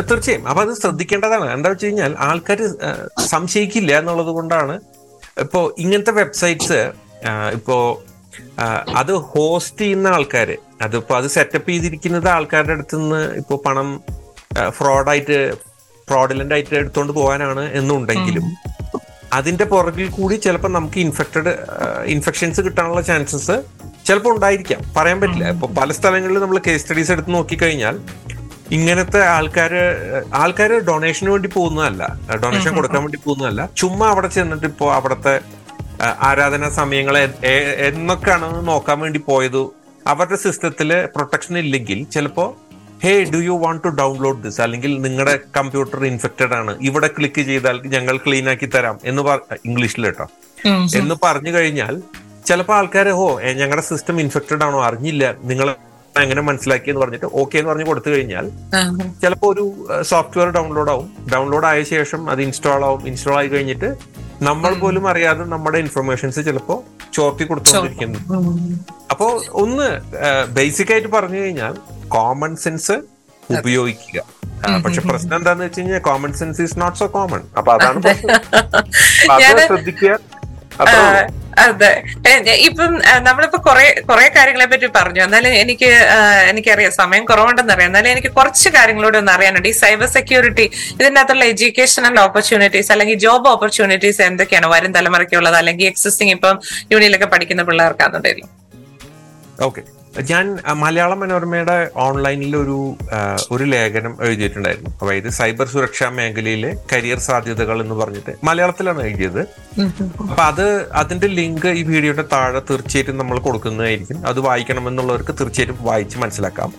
Speaker 3: തീർച്ചയായും. അപ്പൊ അത് ശ്രദ്ധിക്കേണ്ടതാണ്. എന്താ വെച്ച് കഴിഞ്ഞാൽ ആൾക്കാർ സംശയിക്കില്ല എന്നുള്ളത് കൊണ്ടാണ് ഇപ്പോ ഇങ്ങനത്തെ വെബ്സൈറ്റ്സ് ഇപ്പോ അത് ഹോസ്റ്റ് ചെയ്യുന്ന ആൾക്കാര് അതിപ്പോ അത് സെറ്റപ്പ് ചെയ്തിരിക്കുന്നത് ആൾക്കാരുടെ അടുത്ത് നിന്ന് ഇപ്പോ പണം ഫ്രോഡായിട്ട് ഫ്രോഡിലന്റ് ആയിട്ട് എടുത്തുകൊണ്ട് പോകാനാണ് എന്നുണ്ടെങ്കിലും അതിന്റെ പുറകിൽ കൂടി ചിലപ്പോൾ നമുക്ക് ഇൻഫെക്റ്റഡ് ഇൻഫെക്ഷൻസ് കിട്ടാനുള്ള ചാൻസസ് ചിലപ്പോൾ ഉണ്ടായിരിക്കാം. പറയാൻ പറ്റില്ല. ഇപ്പൊ പല സ്ഥലങ്ങളിൽ നമ്മൾ കേസ് സ്റ്റഡീസ് എടുത്ത് നോക്കിക്കഴിഞ്ഞാൽ ഇങ്ങനത്തെ ആൾക്കാർ ആൾക്കാർ ഡൊണേഷന് വേണ്ടി പോകുന്നതല്ല. ഡൊണേഷൻ കൊടുക്കാൻ വേണ്ടി പോകുന്നതല്ല. ചുമ്മാ അവിടെ ചെന്നിട്ട് ഇപ്പോൾ അവിടുത്തെ ആരാധനാ സമയങ്ങൾ എ- എ- എന്നൊക്കെയാണെന്ന് നോക്കാൻ വേണ്ടി പോയത്. അവരുടെ സിസ്റ്റത്തിൽ പ്രൊട്ടക്ഷൻ ഇല്ലെങ്കിൽ ചിലപ്പോ hey do you want to download this അല്ലെങ്കിൽ നിങ്ങളുടെ കമ്പ്യൂട്ടർ ഇൻഫെക്റ്റഡ് ആണ്. ഇവിടെ ക്ലിക്ക് ചെയ്താൽ ഞങ്ങൾ ക്ലീൻ ആക്കി തരാം എന്ന് ഇംഗ്ലീഷിൽ കേട്ടോ. എന്ന് പറഞ്ഞു കഴിഞ്ഞാൽ ചിലപ്പോൾ ആൾക്കാർ ഓ ഞങ്ങളുടെ സിസ്റ്റം ഇൻഫെക്റ്റഡ് ആണോ? അറിഞ്ഞില്ല. നിങ്ങൾ എങ്ങനെ മനസ്സിലാക്കി എന്ന് പറഞ്ഞിട്ട് ഓക്കെ എന്ന് പറഞ്ഞ് കൊടുത്തു കഴിഞ്ഞാൽ ചിലപ്പോൾ ഒരു സോഫ്റ്റ്വെയർ ഡൗൺലോഡ് ആവും. ഡൗൺലോഡ് ആയ ശേഷം അത് ഇൻസ്റ്റാൾ ആവും. ഇൻസ്റ്റാൾ ആയി കഴിഞ്ഞിട്ട് നമ്മൾ പോലും അറിയാതെ നമ്മുടെ ഇൻഫർമേഷൻസ് ചിലപ്പോ ചോർത്തി കൊടുത്തുകൊണ്ടിരിക്കുന്നു. അപ്പോ ഒന്ന് ബേസിക് ആയിട്ട് പറഞ്ഞു കഴിഞ്ഞാൽ കോമൺ സെൻസ് ഉപയോഗിക്കുക. പക്ഷെ പ്രശ്നം എന്താന്ന് വെച്ച് കഴിഞ്ഞാൽ common sense is not so common അപ്പൊ അതാണ് <laughs> ശ്രദ്ധിക്കുക.
Speaker 1: അതെ. ഇപ്പം നമ്മളിപ്പോ കുറെ കുറെ കാര്യങ്ങളെ പറ്റി പറഞ്ഞു. എന്നാലും എനിക്ക് എനിക്കറിയാം സമയം കുറവുണ്ടെന്ന് അറിയാം എന്നാലും എനിക്ക് കുറച്ച് കാര്യങ്ങളോട് ഒന്ന് അറിയാനുണ്ട്. ഈ സൈബർ സെക്യൂരിറ്റി ഇതിനകത്തുള്ള എഡ്യൂക്കേഷണൽ ഓപ്പർച്യൂണിറ്റീസ് അല്ലെങ്കിൽ ജോബ് ഓപ്പർച്യൂണിറ്റീസ് എന്തൊക്കെയാണ്? വരും തലമുറയ്ക്കുള്ളത് അല്ലെങ്കിൽ എക്സിസ്റ്റിംഗ് ഇപ്പം യൂണിയനിലൊക്കെ പഠിക്കുന്ന പിള്ളേർക്കാണെന്നുണ്ടെങ്കിലും
Speaker 3: ഞാൻ മലയാള മനോരമയുടെ ഓൺലൈനിൽ ഒരു ഒരു ലേഖനം എഴുതിയിട്ടുണ്ടായിരുന്നു. അതായത് സൈബർ സുരക്ഷാ മേഖലയിലെ കരിയർ സാധ്യതകൾ എന്ന് പറഞ്ഞിട്ട് മലയാളത്തിലാണ് എഴുതിയത്. അപ്പൊ അത് അതിന്റെ ലിങ്ക് ഈ വീഡിയോയുടെ താഴെ തീർച്ചയായിട്ടും നമ്മൾ കൊടുക്കുന്നതായിരിക്കും. അത് വായിക്കണമെന്നുള്ളവർക്ക് തീർച്ചയായിട്ടും വായിച്ച് മനസ്സിലാക്കാം.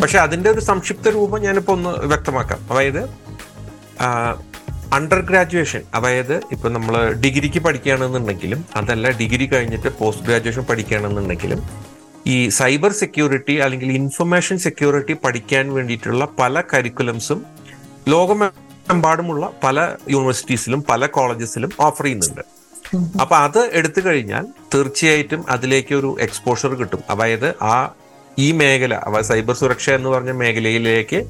Speaker 3: പക്ഷെ അതിന്റെ ഒരു സംക്ഷിപ്ത രൂപം ഞാനിപ്പോ ഒന്ന് വ്യക്തമാക്കാം. അതായത് അണ്ടർ ഗ്രാജുവേഷൻ അതായത് ഇപ്പൊ നമ്മൾ ഡിഗ്രിക്ക് പഠിക്കുകയാണെന്നുണ്ടെങ്കിലും അതല്ല ഡിഗ്രി കഴിഞ്ഞിട്ട് പോസ്റ്റ് ഗ്രാജുവേഷൻ പഠിക്കുകയാണെന്നുണ്ടെങ്കിലും ഈ സൈബർ സെക്യൂരിറ്റി അല്ലെങ്കിൽ ഇൻഫർമേഷൻ സെക്യൂരിറ്റി പഠിക്കാൻ വേണ്ടിയിട്ടുള്ള പല കരിക്കുലംസും ലോകമെമ്പാടുമുള്ള പല യൂണിവേഴ്സിറ്റീസിലും പല കോളേജസിലും ഓഫർ ചെയ്യുന്നുണ്ട്. അപ്പൊ അത് എടുത്തു കഴിഞ്ഞാൽ തീർച്ചയായിട്ടും അതിലേക്ക് ഒരു എക്സ്പോഷർ കിട്ടും. അതായത് ആ ഈ മേഖല സൈബർ സുരക്ഷ എന്ന് പറഞ്ഞ മേഖലയിലേക്ക്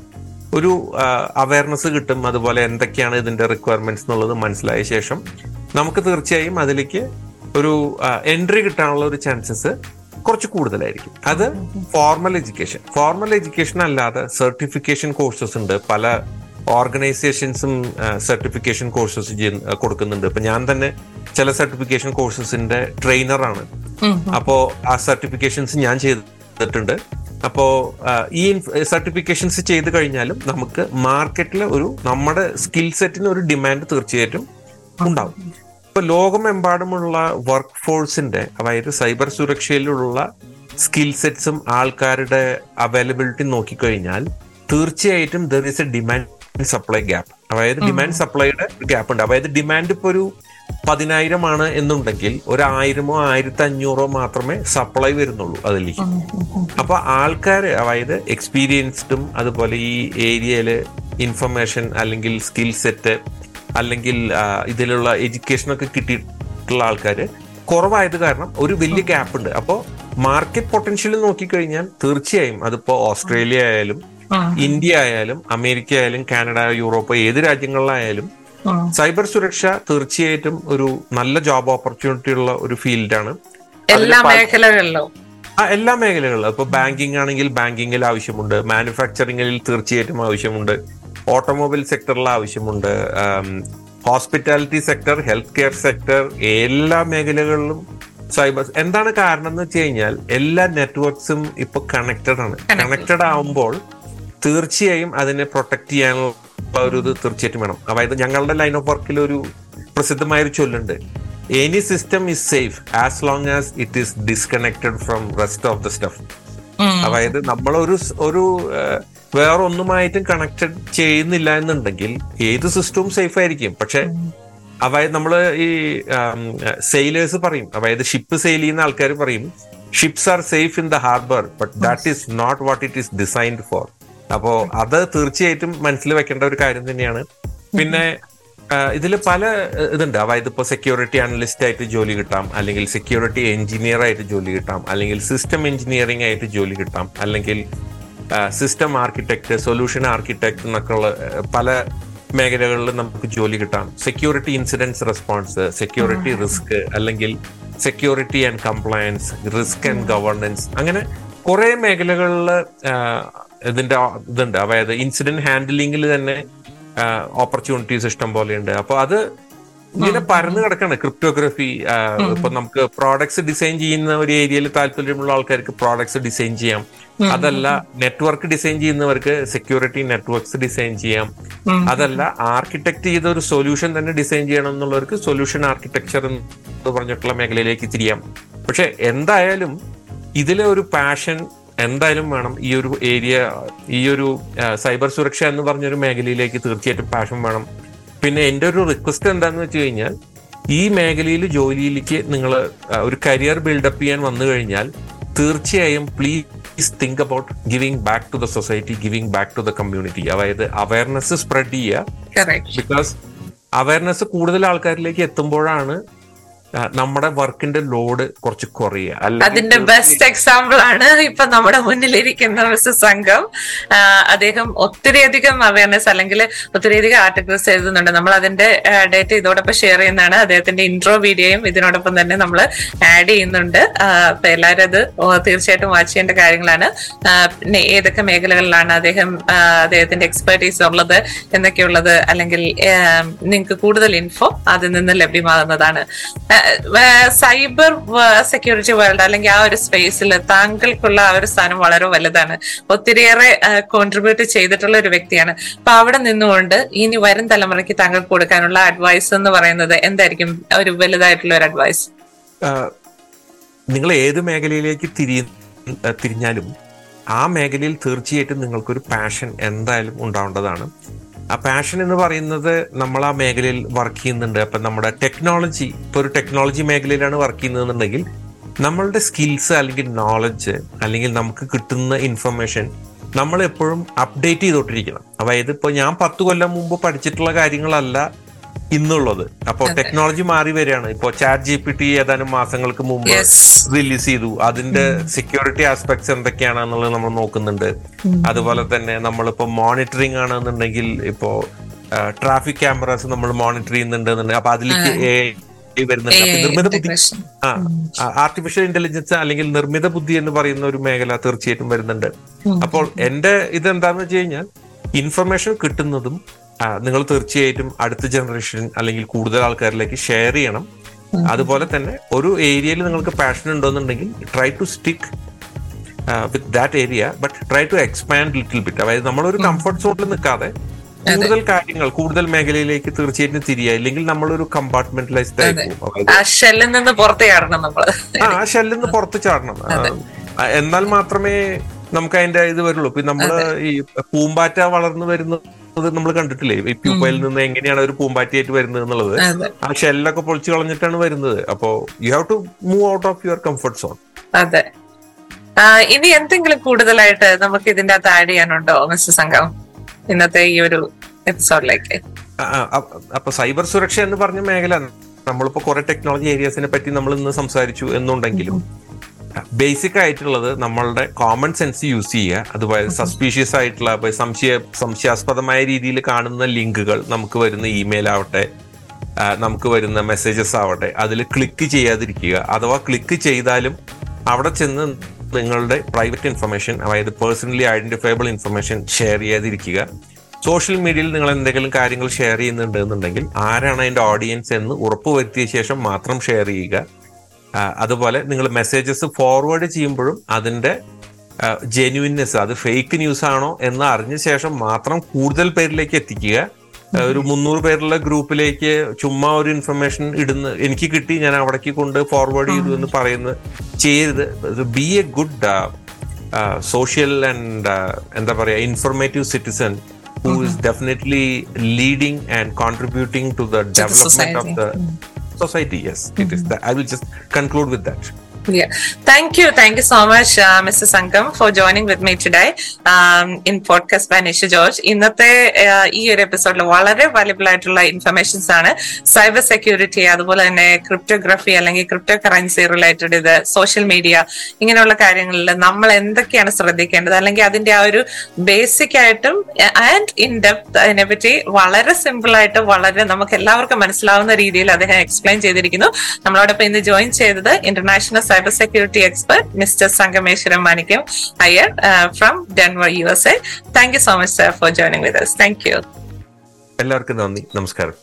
Speaker 3: ഒരു അവയർനെസ് കിട്ടും. അതുപോലെ എന്തൊക്കെയാണ് ഇതിന്റെ റിക്വയർമെന്റ്സ് എന്നുള്ളത് മനസ്സിലായ ശേഷം നമുക്ക് തീർച്ചയായും അതിലേക്ക് ഒരു എൻട്രി കിട്ടാനുള്ള ഒരു ചാൻസസ് കുറച്ച് കൂടുതലായിരിക്കും. അത് ഫോർമൽ എഡ്യൂക്കേഷൻ ഫോർമൽ എഡ്യൂക്കേഷൻ അല്ലാതെ സർട്ടിഫിക്കേഷൻ കോഴ്സസ് ഉണ്ട്. പല ഓർഗനൈസേഷൻസും സർട്ടിഫിക്കേഷൻ കോഴ്സസ് കൊടുക്കുന്നുണ്ട്. ഇപ്പൊ ഞാൻ തന്നെ ചില സർട്ടിഫിക്കേഷൻ കോഴ്സസിന്റെ ട്രെയിനറാണ് അപ്പോ ആ സർട്ടിഫിക്കേഷൻസ് ഞാൻ ചെയ്തിട്ടുണ്ട്. അപ്പോ ഈ സർട്ടിഫിക്കേഷൻസ് ചെയ്ത് കഴിഞ്ഞാലും നമുക്ക് മാർക്കറ്റിലെ ഒരു നമ്മുടെ സ്കിൽ സെറ്റിന് ഒരു ഡിമാൻഡ് തീർച്ചയായിട്ടും ഉണ്ടാവും. ഇപ്പൊ ലോകമെമ്പാടുമുള്ള വർക്ക് ഫോഴ്സിന്റെ അതായത് സൈബർ സുരക്ഷയിലുള്ള സ്കിൽ സെറ്റ്സും ആൾക്കാരുടെ അവൈലബിലിറ്റി നോക്കിക്കഴിഞ്ഞാൽ തീർച്ചയായിട്ടും there is a demand supply gap അതായത് ഡിമാൻഡ് സപ്ലൈയുടെ ഗ്യാപ്പ് ഉണ്ട്. അതായത് ഡിമാൻഡ് ഇപ്പൊ ഒരു പതിനായിരം ആണ് എന്നുണ്ടെങ്കിൽ ഒരു ആയിരമോ ആയിരത്തി അഞ്ഞൂറോ മാത്രമേ സപ്ലൈ വരുന്നുള്ളൂ അതിലേക്ക്. അപ്പൊ ആൾക്കാർ അതായത് എക്സ്പീരിയൻസ്ഡും അതുപോലെ ഈ ഏരിയയിൽ ഇൻഫർമേഷൻ അല്ലെങ്കിൽ സ്കിൽ സെറ്റ് അല്ലെങ്കിൽ ഇതിലുള്ള എഡ്യൂക്കേഷൻ ഒക്കെ കിട്ടിയിട്ടുള്ള ആൾക്കാർ കുറവായത് കാരണം ഒരു വലിയ ഗ്യാപ്പ് ഉണ്ട്. അപ്പോൾ മാർക്കറ്റ് പൊട്ടൻഷ്യൽ നോക്കിക്കഴിഞ്ഞാൽ തീർച്ചയായും അതിപ്പോ ഓസ്ട്രേലിയ ആയാലും ഇന്ത്യ ആയാലും അമേരിക്ക ആയാലും കാനഡ യൂറോപ്പ് ഏത് രാജ്യങ്ങളിലായാലും സൈബർ സുരക്ഷ തീർച്ചയായിട്ടും ഒരു നല്ല ജോബ് ഓപ്പർച്യൂണിറ്റി ഉള്ള ഒരു ഫീൽഡാണ്
Speaker 1: എല്ലാ മേഖലകളിലും.
Speaker 3: ആ എല്ലാ മേഖലകളിലും. ഇപ്പൊ ബാങ്കിങ് ആണെങ്കിൽ ബാങ്കിങ്ങിൽ ആവശ്യമുണ്ട്. മാനുഫാക്ചറിങ്ങിൽ തീർച്ചയായിട്ടും ആവശ്യമുണ്ട്. ഓട്ടോമൊബൈൽ സെക്ടറിൽ ആവശ്യമുണ്ട്. Hospitality sector health care sector എല്ലാ മേഖലകളിലും സൈബർ എന്താണ് കാരണം എന്ന് വെച്ച് കഴിഞ്ഞാൽ എല്ലാ നെറ്റ്വർക്ക്സും ഇപ്പൊ കണക്റ്റഡ് ആണ്. കണക്റ്റഡ് ആവുമ്പോൾ തീർച്ചയായും അതിനെ പ്രൊട്ടക്ട് ചെയ്യാനുള്ള ഒരു ഇത് തീർച്ചയായിട്ടും വേണം. അതായത് ഞങ്ങളുടെ ലൈൻ ഓഫ് വർക്കിൽ ഒരു പ്രസിദ്ധമായ ഒരു ചൊല്ലുണ്ട്. Any system is safe as long as it is disconnected from rest of the stuff അതായത് നമ്മളൊരു ഒരു വേറെ ഒന്നുമായിട്ടും കണക്റ്റഡ് ചെയ്യുന്നില്ല എന്നുണ്ടെങ്കിൽ ഏത് സിസ്റ്റവും സേഫ് ആയിരിക്കും? പക്ഷെ അതായത് നമ്മൾ ഈ സെയിലേഴ്സ് പറയും. അതായത് ഷിപ്പ് സെയിൽ ചെയ്യുന്ന ആൾക്കാർ പറയും ships are safe in the harbour but that is not what it is designed for അപ്പോ അത് തീർച്ചയായിട്ടും മനസ്സിൽ വെക്കേണ്ട ഒരു കാര്യം തന്നെയാണ്. പിന്നെ ഇതിൽ പല ഇതുണ്ട്. അതായത് ഇപ്പോൾ സെക്യൂരിറ്റി അനലിസ്റ്റ് ആയിട്ട് ജോലി കിട്ടാം അല്ലെങ്കിൽ സെക്യൂരിറ്റി എഞ്ചിനീയർ ആയിട്ട് ജോലി കിട്ടാം അല്ലെങ്കിൽ സിസ്റ്റം എഞ്ചിനീയറിംഗ് ആയിട്ട് ജോലി കിട്ടാം അല്ലെങ്കിൽ സിസ്റ്റം ആർക്കിടെക്ട് സൊല്യൂഷൻ ആർക്കിടെക്ട് എന്നൊക്കെ ഉള്ള പല മേഖലകളിൽ നമുക്ക് ജോലി കിട്ടാം. Security incidence response security risk അല്ലെങ്കിൽ security and compliance risk and governance അങ്ങനെ കുറെ മേഖലകളിൽ ഇതിന്റെ ഇതുണ്ട്. അതായത് ഇൻസിഡന്റ് ഹാൻഡിലിംഗിൽ തന്നെ ഓപ്പർച്യൂണിറ്റീസ് ഇഷ്ടം പോലെയുണ്ട് അപ്പോൾ അത് ഇങ്ങനെ പരന്നു കിടക്കാണ് ക്രിപ്റ്റോഗ്രഫി ഇപ്പൊ നമുക്ക് പ്രോഡക്ട്സ് ഡിസൈൻ ചെയ്യുന്ന ഒരു ഏരിയയിൽ താല്പര്യമുള്ള ആൾക്കാർക്ക് പ്രോഡക്ട്സ് ഡിസൈൻ ചെയ്യാം. അതല്ല നെറ്റ്വർക്ക് ഡിസൈൻ ചെയ്യുന്നവർക്ക് സെക്യൂരിറ്റി നെറ്റ്വർക്ക്സ് ഡിസൈൻ ചെയ്യാം. അതല്ല ആർക്കിടെക്ട് ചെയ്ത ഒരു സൊല്യൂഷൻ തന്നെ ഡിസൈൻ ചെയ്യണം എന്നുള്ളവർക്ക് സൊല്യൂഷൻ ആർക്കിടെക്ചർ എന്ന് പറഞ്ഞിട്ടുള്ള മേഖലയിലേക്ക് തിരിയാം പക്ഷെ എന്തായാലും ഇതിലെ ഒരു പാഷൻ എന്തായാലും വേണം ഈ ഒരു ഏരിയ ഈ ഒരു സൈബർ സുരക്ഷ എന്ന് പറഞ്ഞൊരു മേഖലയിലേക്ക് തീർച്ചയായിട്ടും പാഷൻ വേണം. പിന്നെ എന്റെ ഒരു റിക്വസ്റ്റ് എന്താന്ന് വെച്ച് കഴിഞ്ഞാൽ ഈ മേഖലയിൽ ജോലിയിലേക്ക് നിങ്ങൾ ഒരു കരിയർ ബിൽഡപ്പ് ചെയ്യാൻ വന്നു കഴിഞ്ഞാൽ തീർച്ചയായും please think about giving back to the society giving back to the community അതായത് അവയർനെസ് സ്പ്രെഡ് ചെയ്യുക. ബിക്കോസ് അവയർനെസ് കൂടുതൽ ആൾക്കാരിലേക്ക് എത്തുമ്പോഴാണ് നമ്മുടെ വർക്കിന്റെ ലോഡ് കുറച്ച് കുറയുക. അല്ല
Speaker 1: അതിന്റെ ബെസ്റ്റ് എക്സാമ്പിൾ ആണ് ഇപ്പൊ നമ്മുടെ മുന്നിലിരിക്കുന്ന മിസ്റ്റർ സംഘം. അദ്ദേഹം അദ്ദേഹം ഒത്തിരിയധികം അവയർനെസ് അല്ലെങ്കിൽ ഒത്തിരിയധികം ആർട്ടിക്കിൾസ് എഴുതുന്നുണ്ട്. നമ്മൾ അതിന്റെ ഡേറ്റ ഇതോടൊപ്പം ഷെയർ ചെയ്യുന്നതാണ്. അദ്ദേഹത്തിന്റെ ഇൻട്രോ വീഡിയോയും ഇതിനോടൊപ്പം തന്നെ നമ്മൾ ആഡ് ചെയ്യുന്നുണ്ട്. അപ്പൊ എല്ലാവരും അത് തീർച്ചയായിട്ടും വാച്ച് ചെയ്യേണ്ട കാര്യങ്ങളാണ്. പിന്നെ ഏതൊക്കെ മേഖലകളിലാണ് അദ്ദേഹം അദ്ദേഹത്തിന്റെ എക്സ്പെർട്ടീസ് ഉള്ളത് എന്നൊക്കെയുള്ളത് അല്ലെങ്കിൽ നിങ്ങൾക്ക് കൂടുതൽ ഇൻഫോ അതിൽ നിന്ന് ലഭ്യമാകുന്നതാണ്. സൈബർ സെക്യൂരിറ്റി വേൾഡ് അല്ലെങ്കിൽ ആ ഒരു സ്പേസിൽ താങ്കൾക്കുള്ള ആ ഒരു സ്ഥാനം വളരെ വലുതാണ്. ഒത്തിരിയേറെ കോൺട്രിബ്യൂട്ട് ചെയ്തിട്ടുള്ള ഒരു വ്യക്തിയാണ്. അപ്പൊ അവിടെ നിന്നുകൊണ്ട് ഇനി വരും തലമുറയ്ക്ക് താങ്കൾക്ക് കൊടുക്കാനുള്ള അഡ്വൈസ് എന്ന് പറയുന്നത് എന്തായിരിക്കും? ഒരു വലുതായിട്ടുള്ള ഒരു അഡ്വൈസ്
Speaker 3: നിങ്ങൾ ഏത് മേഖലയിലേക്ക് തിരി തിരിഞ്ഞാലും ആ മേഖലയിൽ തീർച്ചയായിട്ടും നിങ്ങൾക്കൊരു പാഷൻ എന്തായാലും ഉണ്ടാവേണ്ടതാണ്. ആ പാഷൻ എന്ന് പറയുന്നത് നമ്മൾ ആ മേഖലയിൽ വർക്ക് ചെയ്യുന്നുണ്ട്. അപ്പം നമ്മുടെ ടെക്നോളജി ഇപ്പൊ ഒരു ടെക്നോളജി മേഖലയിലാണ് വർക്ക് ചെയ്യുന്നതെന്നുണ്ടെങ്കിൽ നമ്മളുടെ സ്കിൽസ് അല്ലെങ്കിൽ നോളജ് അല്ലെങ്കിൽ നമുക്ക് കിട്ടുന്ന ഇൻഫർമേഷൻ നമ്മൾ എപ്പോഴും അപ്ഡേറ്റ് ചെയ്തോണ്ടിരിക്കണം. അതായത് ഇപ്പൊ ഞാൻ പത്ത് കൊല്ലം മുമ്പ് പഠിച്ചിട്ടുള്ള കാര്യങ്ങളല്ല ഇന്നുള്ളത്. അപ്പോൾ ടെക്നോളജി മാറി വരികയാണ്. ഇപ്പൊ ചാറ്റ് ജി പി ടി ഏതാനും മാസങ്ങൾക്ക് മുമ്പ് റിലീസ് ചെയ്തു. അതിന്റെ സെക്യൂരിറ്റി ആസ്പെക്ട്സ് എന്തൊക്കെയാണെന്നുള്ളത് നമ്മൾ നോക്കുന്നുണ്ട്. അതുപോലെ തന്നെ നമ്മളിപ്പോ മോണിറ്ററിംഗ് ആണെന്നുണ്ടെങ്കിൽ ഇപ്പോ ട്രാഫിക് ക്യാമറാസ് നമ്മൾ മോണിറ്റർ ചെയ്യുന്നുണ്ട് അപ്പൊ അതിലേക്ക് വരുന്നുണ്ട്. നിർമ്മിത ബുദ്ധി ആ ആർട്ടിഫിഷ്യൽ ഇന്റലിജൻസ് അല്ലെങ്കിൽ നിർമ്മിത ബുദ്ധി എന്ന് പറയുന്ന ഒരു മേഖല തീർച്ചയായിട്ടും വരുന്നുണ്ട്. അപ്പോൾ എന്റെ ഇത് എന്താന്ന് വെച്ച് കഴിഞ്ഞാൽ ഇൻഫർമേഷൻ കിട്ടുന്നതും നിങ്ങൾ തീർച്ചയായിട്ടും അടുത്ത ജനറേഷൻ അല്ലെങ്കിൽ കൂടുതൽ ആൾക്കാരിലേക്ക് ഷെയർ ചെയ്യണം. അതുപോലെ തന്നെ ഒരു ഏരിയയിൽ നിങ്ങൾക്ക് passion ഉണ്ടോന്നുണ്ടെങ്കിൽ try to stick with that area but try to expand little bit അതായത് നമ്മളൊരു കംഫർട്ട് സോണിൽ നിൽക്കാതെ കൂടുതൽ കാര്യങ്ങൾ കൂടുതൽ മേഖലയിലേക്ക് തീർച്ചയായിട്ടും തിരിയുക. ഇല്ലെങ്കിൽ നമ്മളൊരു കമ്പാർട്ട്മെന്റലൈസ്ഡ് ആയി പോകും.
Speaker 1: ആ ഷെല്ലിൽ നിന്ന് പുറത്ത് ചാടണം നമ്മൾ.
Speaker 3: ആ ഷെല്ലിൽ നിന്ന് പുറത്ത് ചാടണം. എന്നാൽ മാത്രമേ നമുക്ക് അതിന്റെ ഇത് വരുള്ളൂ. നമ്മൾ ഈ പൂമ്പാറ്റ വളർന്നു വരുന്നത് നമ്മൾ കണ്ടിട്ടില്ലേ? ഈ പ്യൂപ്പയിൽ നിന്ന് എങ്ങനെയാണ് ഒരു പൂമ്പാറ്റിയായിട്ട് വരുന്നത് എന്നുള്ളത്? ആ ഷെല്ലൊക്കെ പൊളിച്ചു കളഞ്ഞിട്ടാണ് വരുന്നത്. അപ്പോ you have to move out of your comfort zone
Speaker 1: അതെ. ഇനി എന്തെങ്കിലും കൂടുതലായിട്ട് നമുക്ക് ഇതിന്റെ അകത്ത് ആഡ് ചെയ്യാനുണ്ടോ മിസ്റ്റർ സംഘം? ഇന്നത്തെ ഈ ഒരു എപ്പിസോഡിലേക്ക്
Speaker 3: അപ്പൊ സൈബർ സുരക്ഷ എന്ന് പറഞ്ഞ മേഖല നമ്മളിപ്പോ കുറെ ടെക്നോളജി ഏരിയസിനെ പറ്റി നമ്മൾ ഇന്ന് സംസാരിച്ചു എന്നുണ്ടെങ്കിലും ബേസിക് ആയിട്ടുള്ളത് നമ്മളുടെ കോമൺ സെൻസ് യൂസ് ചെയ്യുക. അതുപോലെ സസ്പീഷ്യസ് ആയിട്ടുള്ള സംശയ സംശയാസ്പദമായ രീതിയിൽ കാണുന്ന ലിങ്കുകൾ നമുക്ക് വരുന്ന ഇമെയിൽ ആവട്ടെ നമുക്ക് വരുന്ന മെസ്സേജസ് ആവട്ടെ അതിൽ ക്ലിക്ക് ചെയ്യാതിരിക്കുക. അഥവാ ക്ലിക്ക് ചെയ്താലും അവിടെ ചെന്ന് നിങ്ങളുടെ പ്രൈവറ്റ് ഇൻഫർമേഷൻ അതായത് പേഴ്സണലി ഐഡന്റിഫയബിൾ ഇൻഫർമേഷൻ ഷെയർ ചെയ്യാതിരിക്കുക. സോഷ്യൽ മീഡിയയിൽ നിങ്ങൾ എന്തെങ്കിലും കാര്യങ്ങൾ ഷെയർ ചെയ്യുന്നുണ്ട് എന്നുണ്ടെങ്കിൽ ആരാണ് അതിന്റെ ഓഡിയൻസ് എന്ന് ഉറപ്പുവരുത്തിയ ശേഷം മാത്രം ഷെയർ ചെയ്യുക. അതുപോലെ നിങ്ങൾ മെസ്സേജസ് ഫോർവേഡ് ചെയ്യുമ്പോഴും അതിന്റെ ജെന്യുവിനെസ് അത് ഫേക്ക് ന്യൂസ് ആണോ എന്ന് അറിഞ്ഞ ശേഷം മാത്രം കൂടുതൽ പേരിലേക്ക് എത്തിക്കുക. ഒരു മുന്നൂറ് പേരുള്ള ഗ്രൂപ്പിലേക്ക് ചുമ്മാ ഒരു ഇൻഫർമേഷൻ ഇടുന്ന എനിക്ക് കിട്ടി ഞാൻ അവിടേക്ക് കൊണ്ട് ഫോർവേഡ് ചെയ്തു എന്ന് പറയുന്നത് ചെയ്യരുത്. Be a good social and എന്താ പറയുക informative citizen who is definitely leading and contributing to the development of the society yes it is that i will just conclude with that
Speaker 1: Yeah. Thank you. Thank you so much, uh, Mr. Sangam, for joining with me today um, in. ഇന്നത്തെ uh, ഈ ഒരു എപ്പിസോഡിൽ വളരെ വാല്യബിൾ ആയിട്ടുള്ള ഇൻഫർമേഷൻസ് ആണ് സൈബർ സെക്യൂരിറ്റി അതുപോലെ തന്നെ ക്രിപ്റ്റോഗ്രഫി അല്ലെങ്കിൽ ക്രിപ്റ്റോ കറൻസി റിലേറ്റഡ് ഇത് സോഷ്യൽ മീഡിയ ഇങ്ങനെയുള്ള കാര്യങ്ങളിൽ നമ്മൾ എന്തൊക്കെയാണ് ശ്രദ്ധിക്കേണ്ടത് അല്ലെങ്കിൽ അതിന്റെ ആ ഒരു ബേസിക് ആയിട്ടും ആൻഡ് ഇൻ ഡെപ്ത് അതിനെപ്പറ്റി വളരെ സിമ്പിൾ ആയിട്ട് വളരെ നമുക്ക് എല്ലാവർക്കും മനസ്സിലാവുന്ന രീതിയിൽ അദ്ദേഹം എക്സ്പ്ലെയിൻ ചെയ്തിരിക്കുന്നു നമ്മളോടൊപ്പം ഇന്ന് ജോയിൻ ചെയ്തത് international cyber security expert mister Sangameshwaram Manickam Iyer from Denver U S A thank you so much sir for joining with thank you
Speaker 3: എല്ലാവർക്കും നന്ദി. നമസ്കാരം.